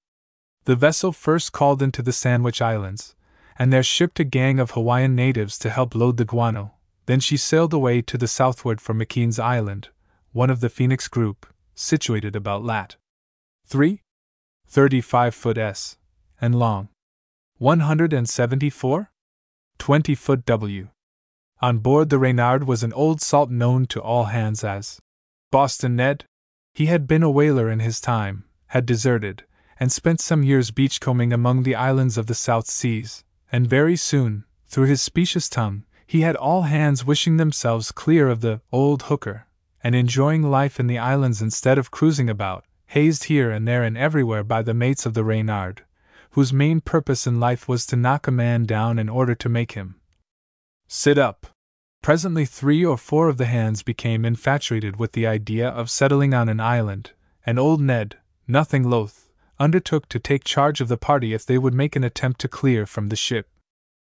The vessel first called into the Sandwich Islands, and there shipped a gang of Hawaiian natives to help load the guano. Then she sailed away to the southward for McKean's Island, one of the Phoenix group, situated about lat. 3. 35 foot S, and long. 174? 20 foot W. On board the Reynard was an old salt known to all hands as Boston Ned. He had been a whaler in his time, had deserted, and spent some years beachcombing among the islands of the South Seas, and very soon, through his specious tongue, he had all hands wishing themselves clear of the old hooker, and enjoying life in the islands instead of cruising about, hazed here and there and everywhere by the mates of the Reynard, whose main purpose in life was to knock a man down in order to make him sit up. Presently, three or four of the hands became infatuated with the idea of settling on an island, and old Ned, nothing loath, undertook to take charge of the party if they would make an attempt to clear from the ship.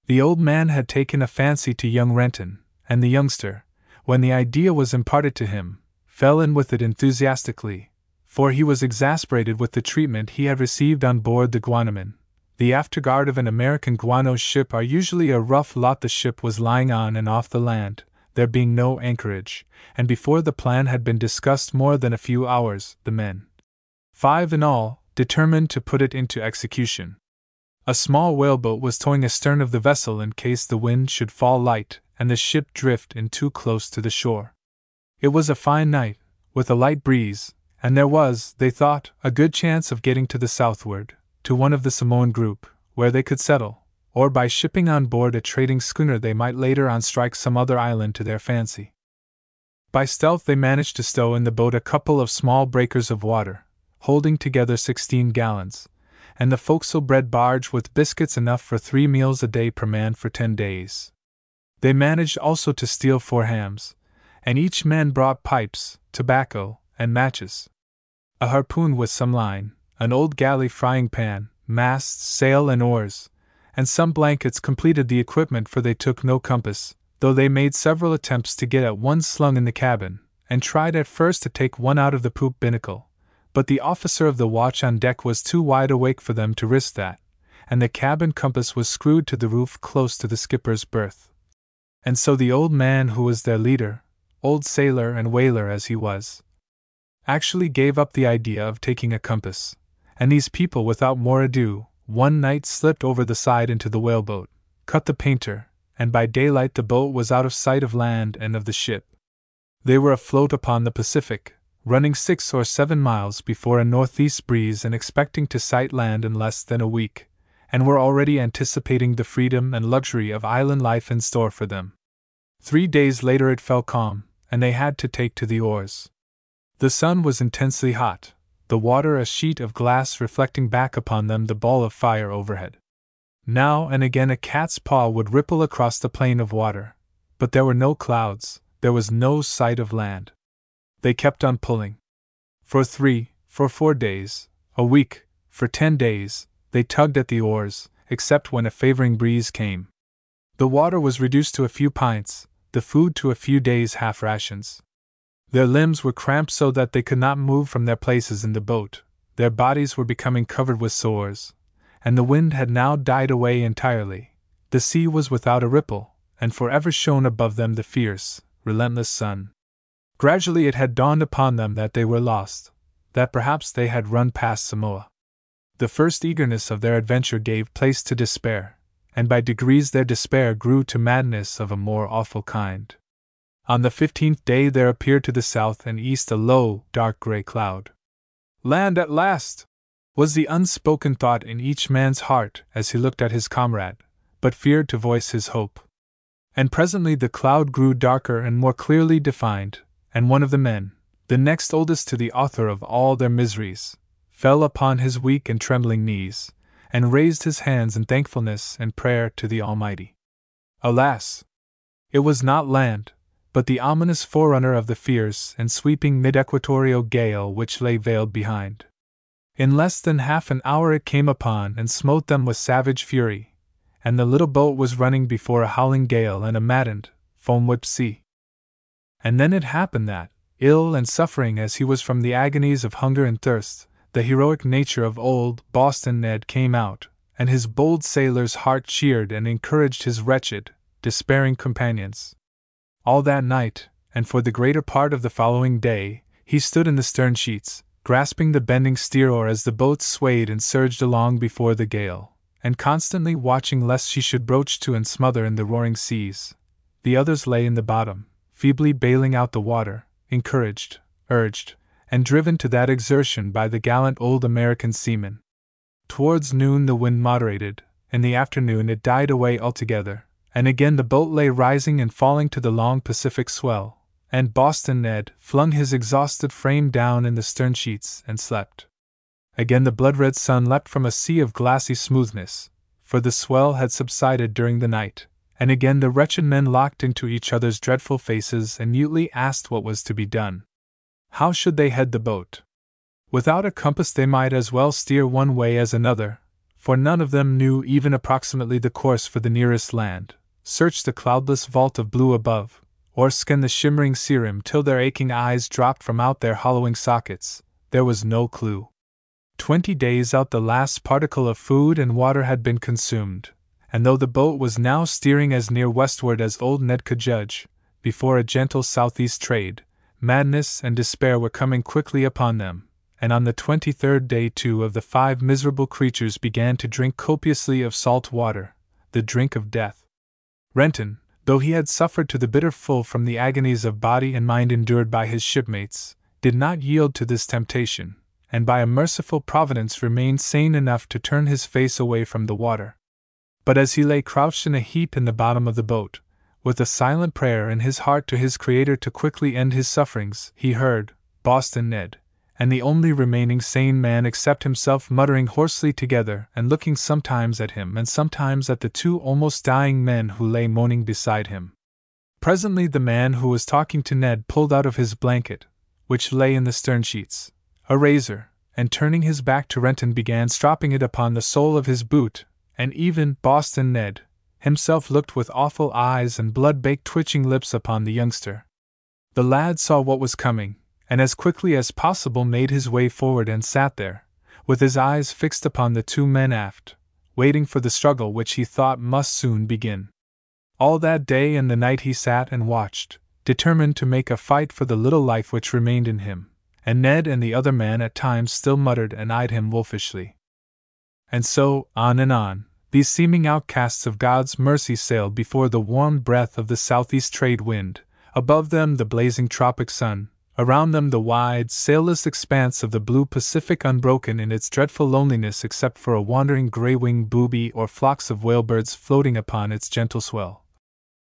The old man had taken a fancy to young Renton, and the youngster, when the idea was imparted to him, fell in with it enthusiastically, for he was exasperated with the treatment he had received on board the Guanoman. The afterguard of an American guano ship are usually a rough lot the ship was lying on and off the land, there being no anchorage, and before the plan had been discussed more than a few hours, the men, five in all, determined to put it into execution. A small whaleboat was towing astern of the vessel in case the wind should fall light and the ship drift in too close to the shore. It was a fine night, with a light breeze, and there was, they thought, a good chance of getting to the southward, to one of the Samoan group, where they could settle, or by shipping on board a trading schooner they might later on strike some other island to their fancy. By stealth they managed to stow in the boat a couple of small breakers of water, holding together sixteen gallons, and the forecastle bread barge with biscuits enough for three meals a day per man for ten days. They managed also to steal four hams, and each man brought pipes, tobacco, and matches. A harpoon with some line, an old galley frying pan, masts, sail, and oars, and some blankets completed the equipment, for they took no compass, though they made several attempts to get at one slung in the cabin, and tried at first to take one out of the poop binnacle. But the officer of the watch on deck was too wide awake for them to risk that, and the cabin compass was screwed to the roof close to the skipper's berth. And so the old man who was their leader, old sailor and whaler as he was, actually gave up the idea of taking a compass, and these people, without more ado, one night slipped over the side into the whaleboat, cut the painter, and by daylight the boat was out of sight of land and of the ship. They were afloat upon the Pacific, running six or seven miles before a northeast breeze and expecting to sight land in less than a week, and were already anticipating the freedom and luxury of island life in store for them. Three days later it fell calm, and they had to take to the oars. The sun was intensely hot, the water a sheet of glass reflecting back upon them the ball of fire overhead. Now and again a cat's paw would ripple across the plain of water, but there were no clouds, there was no sight of land. They kept on pulling. For three, for four days, a week, for ten days, they tugged at the oars, except when a favoring breeze came. The water was reduced to a few pints, the food to a few days' half rations. Their limbs were cramped so that they could not move from their places in the boat, their bodies were becoming covered with sores, and the wind had now died away entirely. The sea was without a ripple, and forever shone above them the fierce, relentless sun. Gradually it had dawned upon them that they were lost, that perhaps they had run past Samoa. The first eagerness of their adventure gave place to despair, and by degrees their despair grew to madness of a more awful kind. On the fifteenth day there appeared to the south and east a low, dark gray cloud. Land at last! was the unspoken thought in each man's heart as he looked at his comrade, but feared to voice his hope. And presently the cloud grew darker and more clearly defined, and one of the men, the next oldest to the author of all their miseries, fell upon his weak and trembling knees, and raised his hands in thankfulness and prayer to the Almighty. Alas! It was not land, but the ominous forerunner of the fierce and sweeping mid equatorial gale which lay veiled behind. In less than half an hour it came upon and smote them with savage fury, and the little boat was running before a howling gale and a maddened, foam whipped sea. And then it happened that, ill and suffering as he was from the agonies of hunger and thirst, the heroic nature of old Boston Ned came out, and his bold sailor's heart cheered and encouraged his wretched, despairing companions. All that night, and for the greater part of the following day, he stood in the stern sheets, grasping the bending steer oar as the boat swayed and surged along before the gale, and constantly watching lest she should broach to and smother in the roaring seas. The others lay in the bottom, feebly bailing out the water, encouraged, urged, and driven to that exertion by the gallant old American seaman. Towards noon the wind moderated, in the afternoon it died away altogether, and again the boat lay rising and falling to the long Pacific swell, and Boston Ned flung his exhausted frame down in the stern sheets and slept. Again the blood red sun leapt from a sea of glassy smoothness, for the swell had subsided during the night, and again the wretched men locked into each other's dreadful faces and mutely asked what was to be done. How should they head the boat? Without a compass, they might as well steer one way as another, for none of them knew even approximately the course for the nearest land, search the cloudless vault of blue above, or scan the shimmering sea rim till their aching eyes dropped from out their hollowing sockets, there was no clue. Twenty days out, the last particle of food and water had been consumed, and though the boat was now steering as near westward as old Ned could judge, before a gentle southeast trade, madness and despair were coming quickly upon them, and on the twenty third day two of the five miserable creatures began to drink copiously of salt water, the drink of death. Renton, though he had suffered to the bitter full from the agonies of body and mind endured by his shipmates, did not yield to this temptation, and by a merciful providence remained sane enough to turn his face away from the water. But as he lay crouched in a heap in the bottom of the boat, with a silent prayer in his heart to his Creator to quickly end his sufferings, he heard Boston Ned, and the only remaining sane man except himself muttering hoarsely together and looking sometimes at him and sometimes at the two almost dying men who lay moaning beside him. Presently, the man who was talking to Ned pulled out of his blanket, which lay in the stern sheets, a razor, and turning his back to Renton began stropping it upon the sole of his boot, and even Boston Ned himself looked with awful eyes and blood baked twitching lips upon the youngster. The lad saw what was coming, and as quickly as possible made his way forward and sat there, with his eyes fixed upon the two men aft, waiting for the struggle which he thought must soon begin. All that day and the night he sat and watched, determined to make a fight for the little life which remained in him, and Ned and the other man at times still muttered and eyed him wolfishly. And so, on and on, these seeming outcasts of God's mercy sailed before the warm breath of the southeast trade wind, above them the blazing tropic sun, around them the wide, sailless expanse of the blue Pacific unbroken in its dreadful loneliness except for a wandering gray winged booby or flocks of whalebirds floating upon its gentle swell.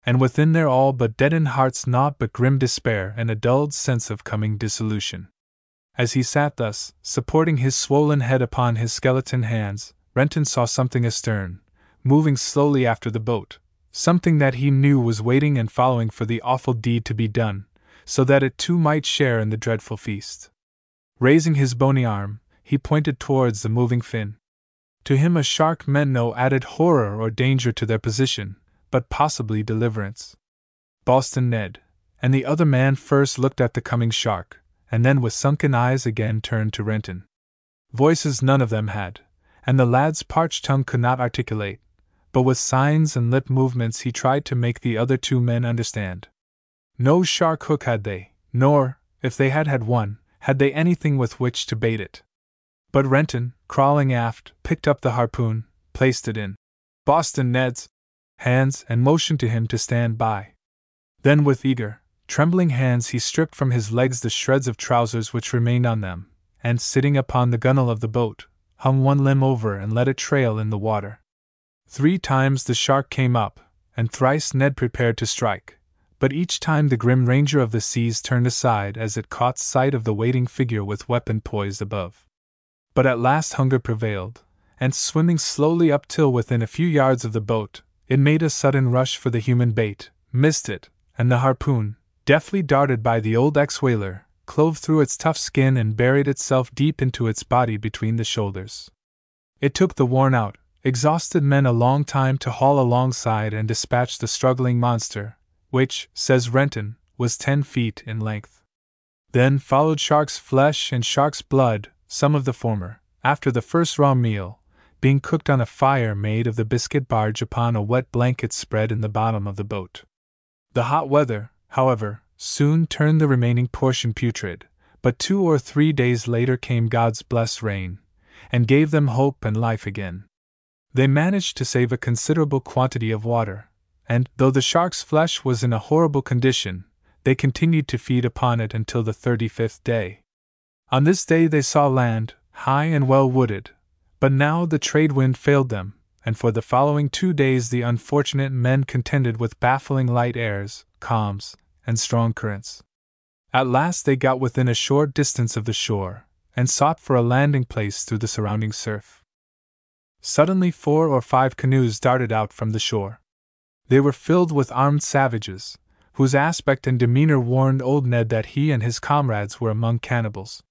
And within their all but deadened hearts naught but grim despair and a dulled sense of coming dissolution. As he sat thus, supporting his swollen head upon his skeleton hands, Renton saw something astern, moving slowly after the boat, something that he knew was waiting and following for the awful deed to be done, so that it too might share in the dreadful feast. Raising his bony arm, he pointed towards the moving fin. To him, a shark meant no added horror or danger to their position, but possibly deliverance. Boston Ned and the other man first looked at the coming shark, and then with sunken eyes again turned to Renton. Voices none of them had, and the lad's parched tongue could not articulate, but with signs and lip movements he tried to make the other two men understand. No shark hook had they, nor, if they had had one, had they anything with which to bait it. But Renton, crawling aft, picked up the harpoon, placed it in Boston Ned's hands, and motioned to him to stand by. Then, with eager, trembling hands, he stripped from his legs the shreds of trousers which remained on them, and, sitting upon the gunwale of the boat, hung one limb over and let it trail in the water. Three times the shark came up, and thrice Ned prepared to strike, but each time the grim ranger of the seas turned aside as it caught sight of the waiting figure with weapon poised above. But at last hunger prevailed, and swimming slowly up till within a few yards of the boat, it made a sudden rush for the human bait, missed it, and the harpoon, deftly darted by the old ex whaler, clove through its tough skin and buried itself deep into its body between the shoulders. It took the worn out, exhausted men a long time to haul alongside and dispatch the struggling monster, which, says Renton, was ten feet in length. Then followed shark's flesh and shark's blood, some of the former, after the first raw meal, being cooked on a fire made of the biscuit barge upon a wet blanket spread in the bottom of the boat. The hot weather, however, soon turned the remaining portion putrid, but two or three days later came God's blessed rain, and gave them hope and life again. They managed to save a considerable quantity of water, and, though the shark's flesh was in a horrible condition, they continued to feed upon it until the thirty fifth day. On this day they saw land, high and well wooded, but now the trade wind failed them, and for the following two days the unfortunate men contended with baffling light airs, calms, and strong currents. At last they got within a short distance of the shore, and sought for a landing place through the surrounding surf. Suddenly, four or five canoes darted out from the shore. They were filled with armed savages, whose aspect and demeanor warned old Ned that he and his comrades were among cannibals.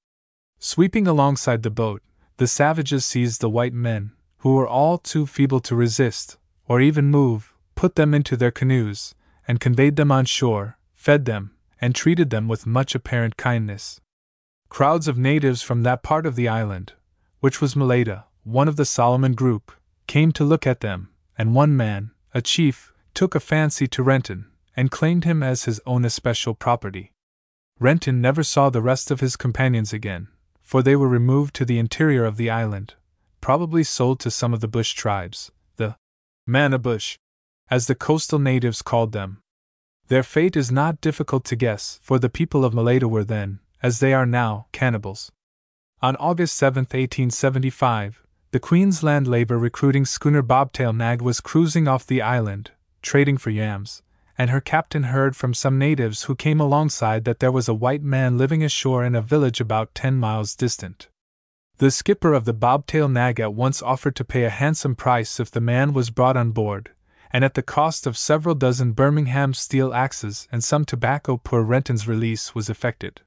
Sweeping alongside the boat, the savages seized the white men, who were all too feeble to resist, or even move, put them into their canoes, and conveyed them on shore, fed them, and treated them with much apparent kindness. Crowds of natives from that part of the island, which was Malaita, one of the Solomon group, came to look at them, and one man, a chief, took a fancy to Renton, and claimed him as his own especial property. Renton never saw the rest of his companions again, for they were removed to the interior of the island, probably sold to some of the bush tribes, the Manabush, as the coastal natives called them, their fate is not difficult to guess, for the people of Malaita were then, as they are now, cannibals. On August 7, 1875, the Queensland labor recruiting schooner Bobtail Nag was cruising off the island, trading for yams, and her captain heard from some natives who came alongside that there was a white man living ashore in a village about ten miles distant. The skipper of the Bobtail Nag at once offered to pay a handsome price if the man was brought on board, and at the cost of several dozen Birmingham steel axes and some tobacco poor Renton's release was effected.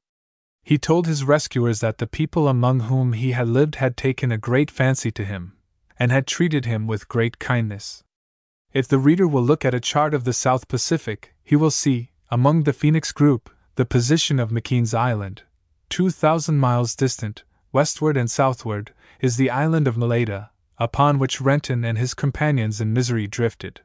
He told his rescuers that the people among whom he had lived had taken a great fancy to him, and had treated him with great kindness. If the reader will look at a chart of the South Pacific, he will see, among the Phoenix group, the position of McKean's Island. Two thousand miles distant, westward and southward, is the island of Malaita, upon which Renton and his companions in misery drifted.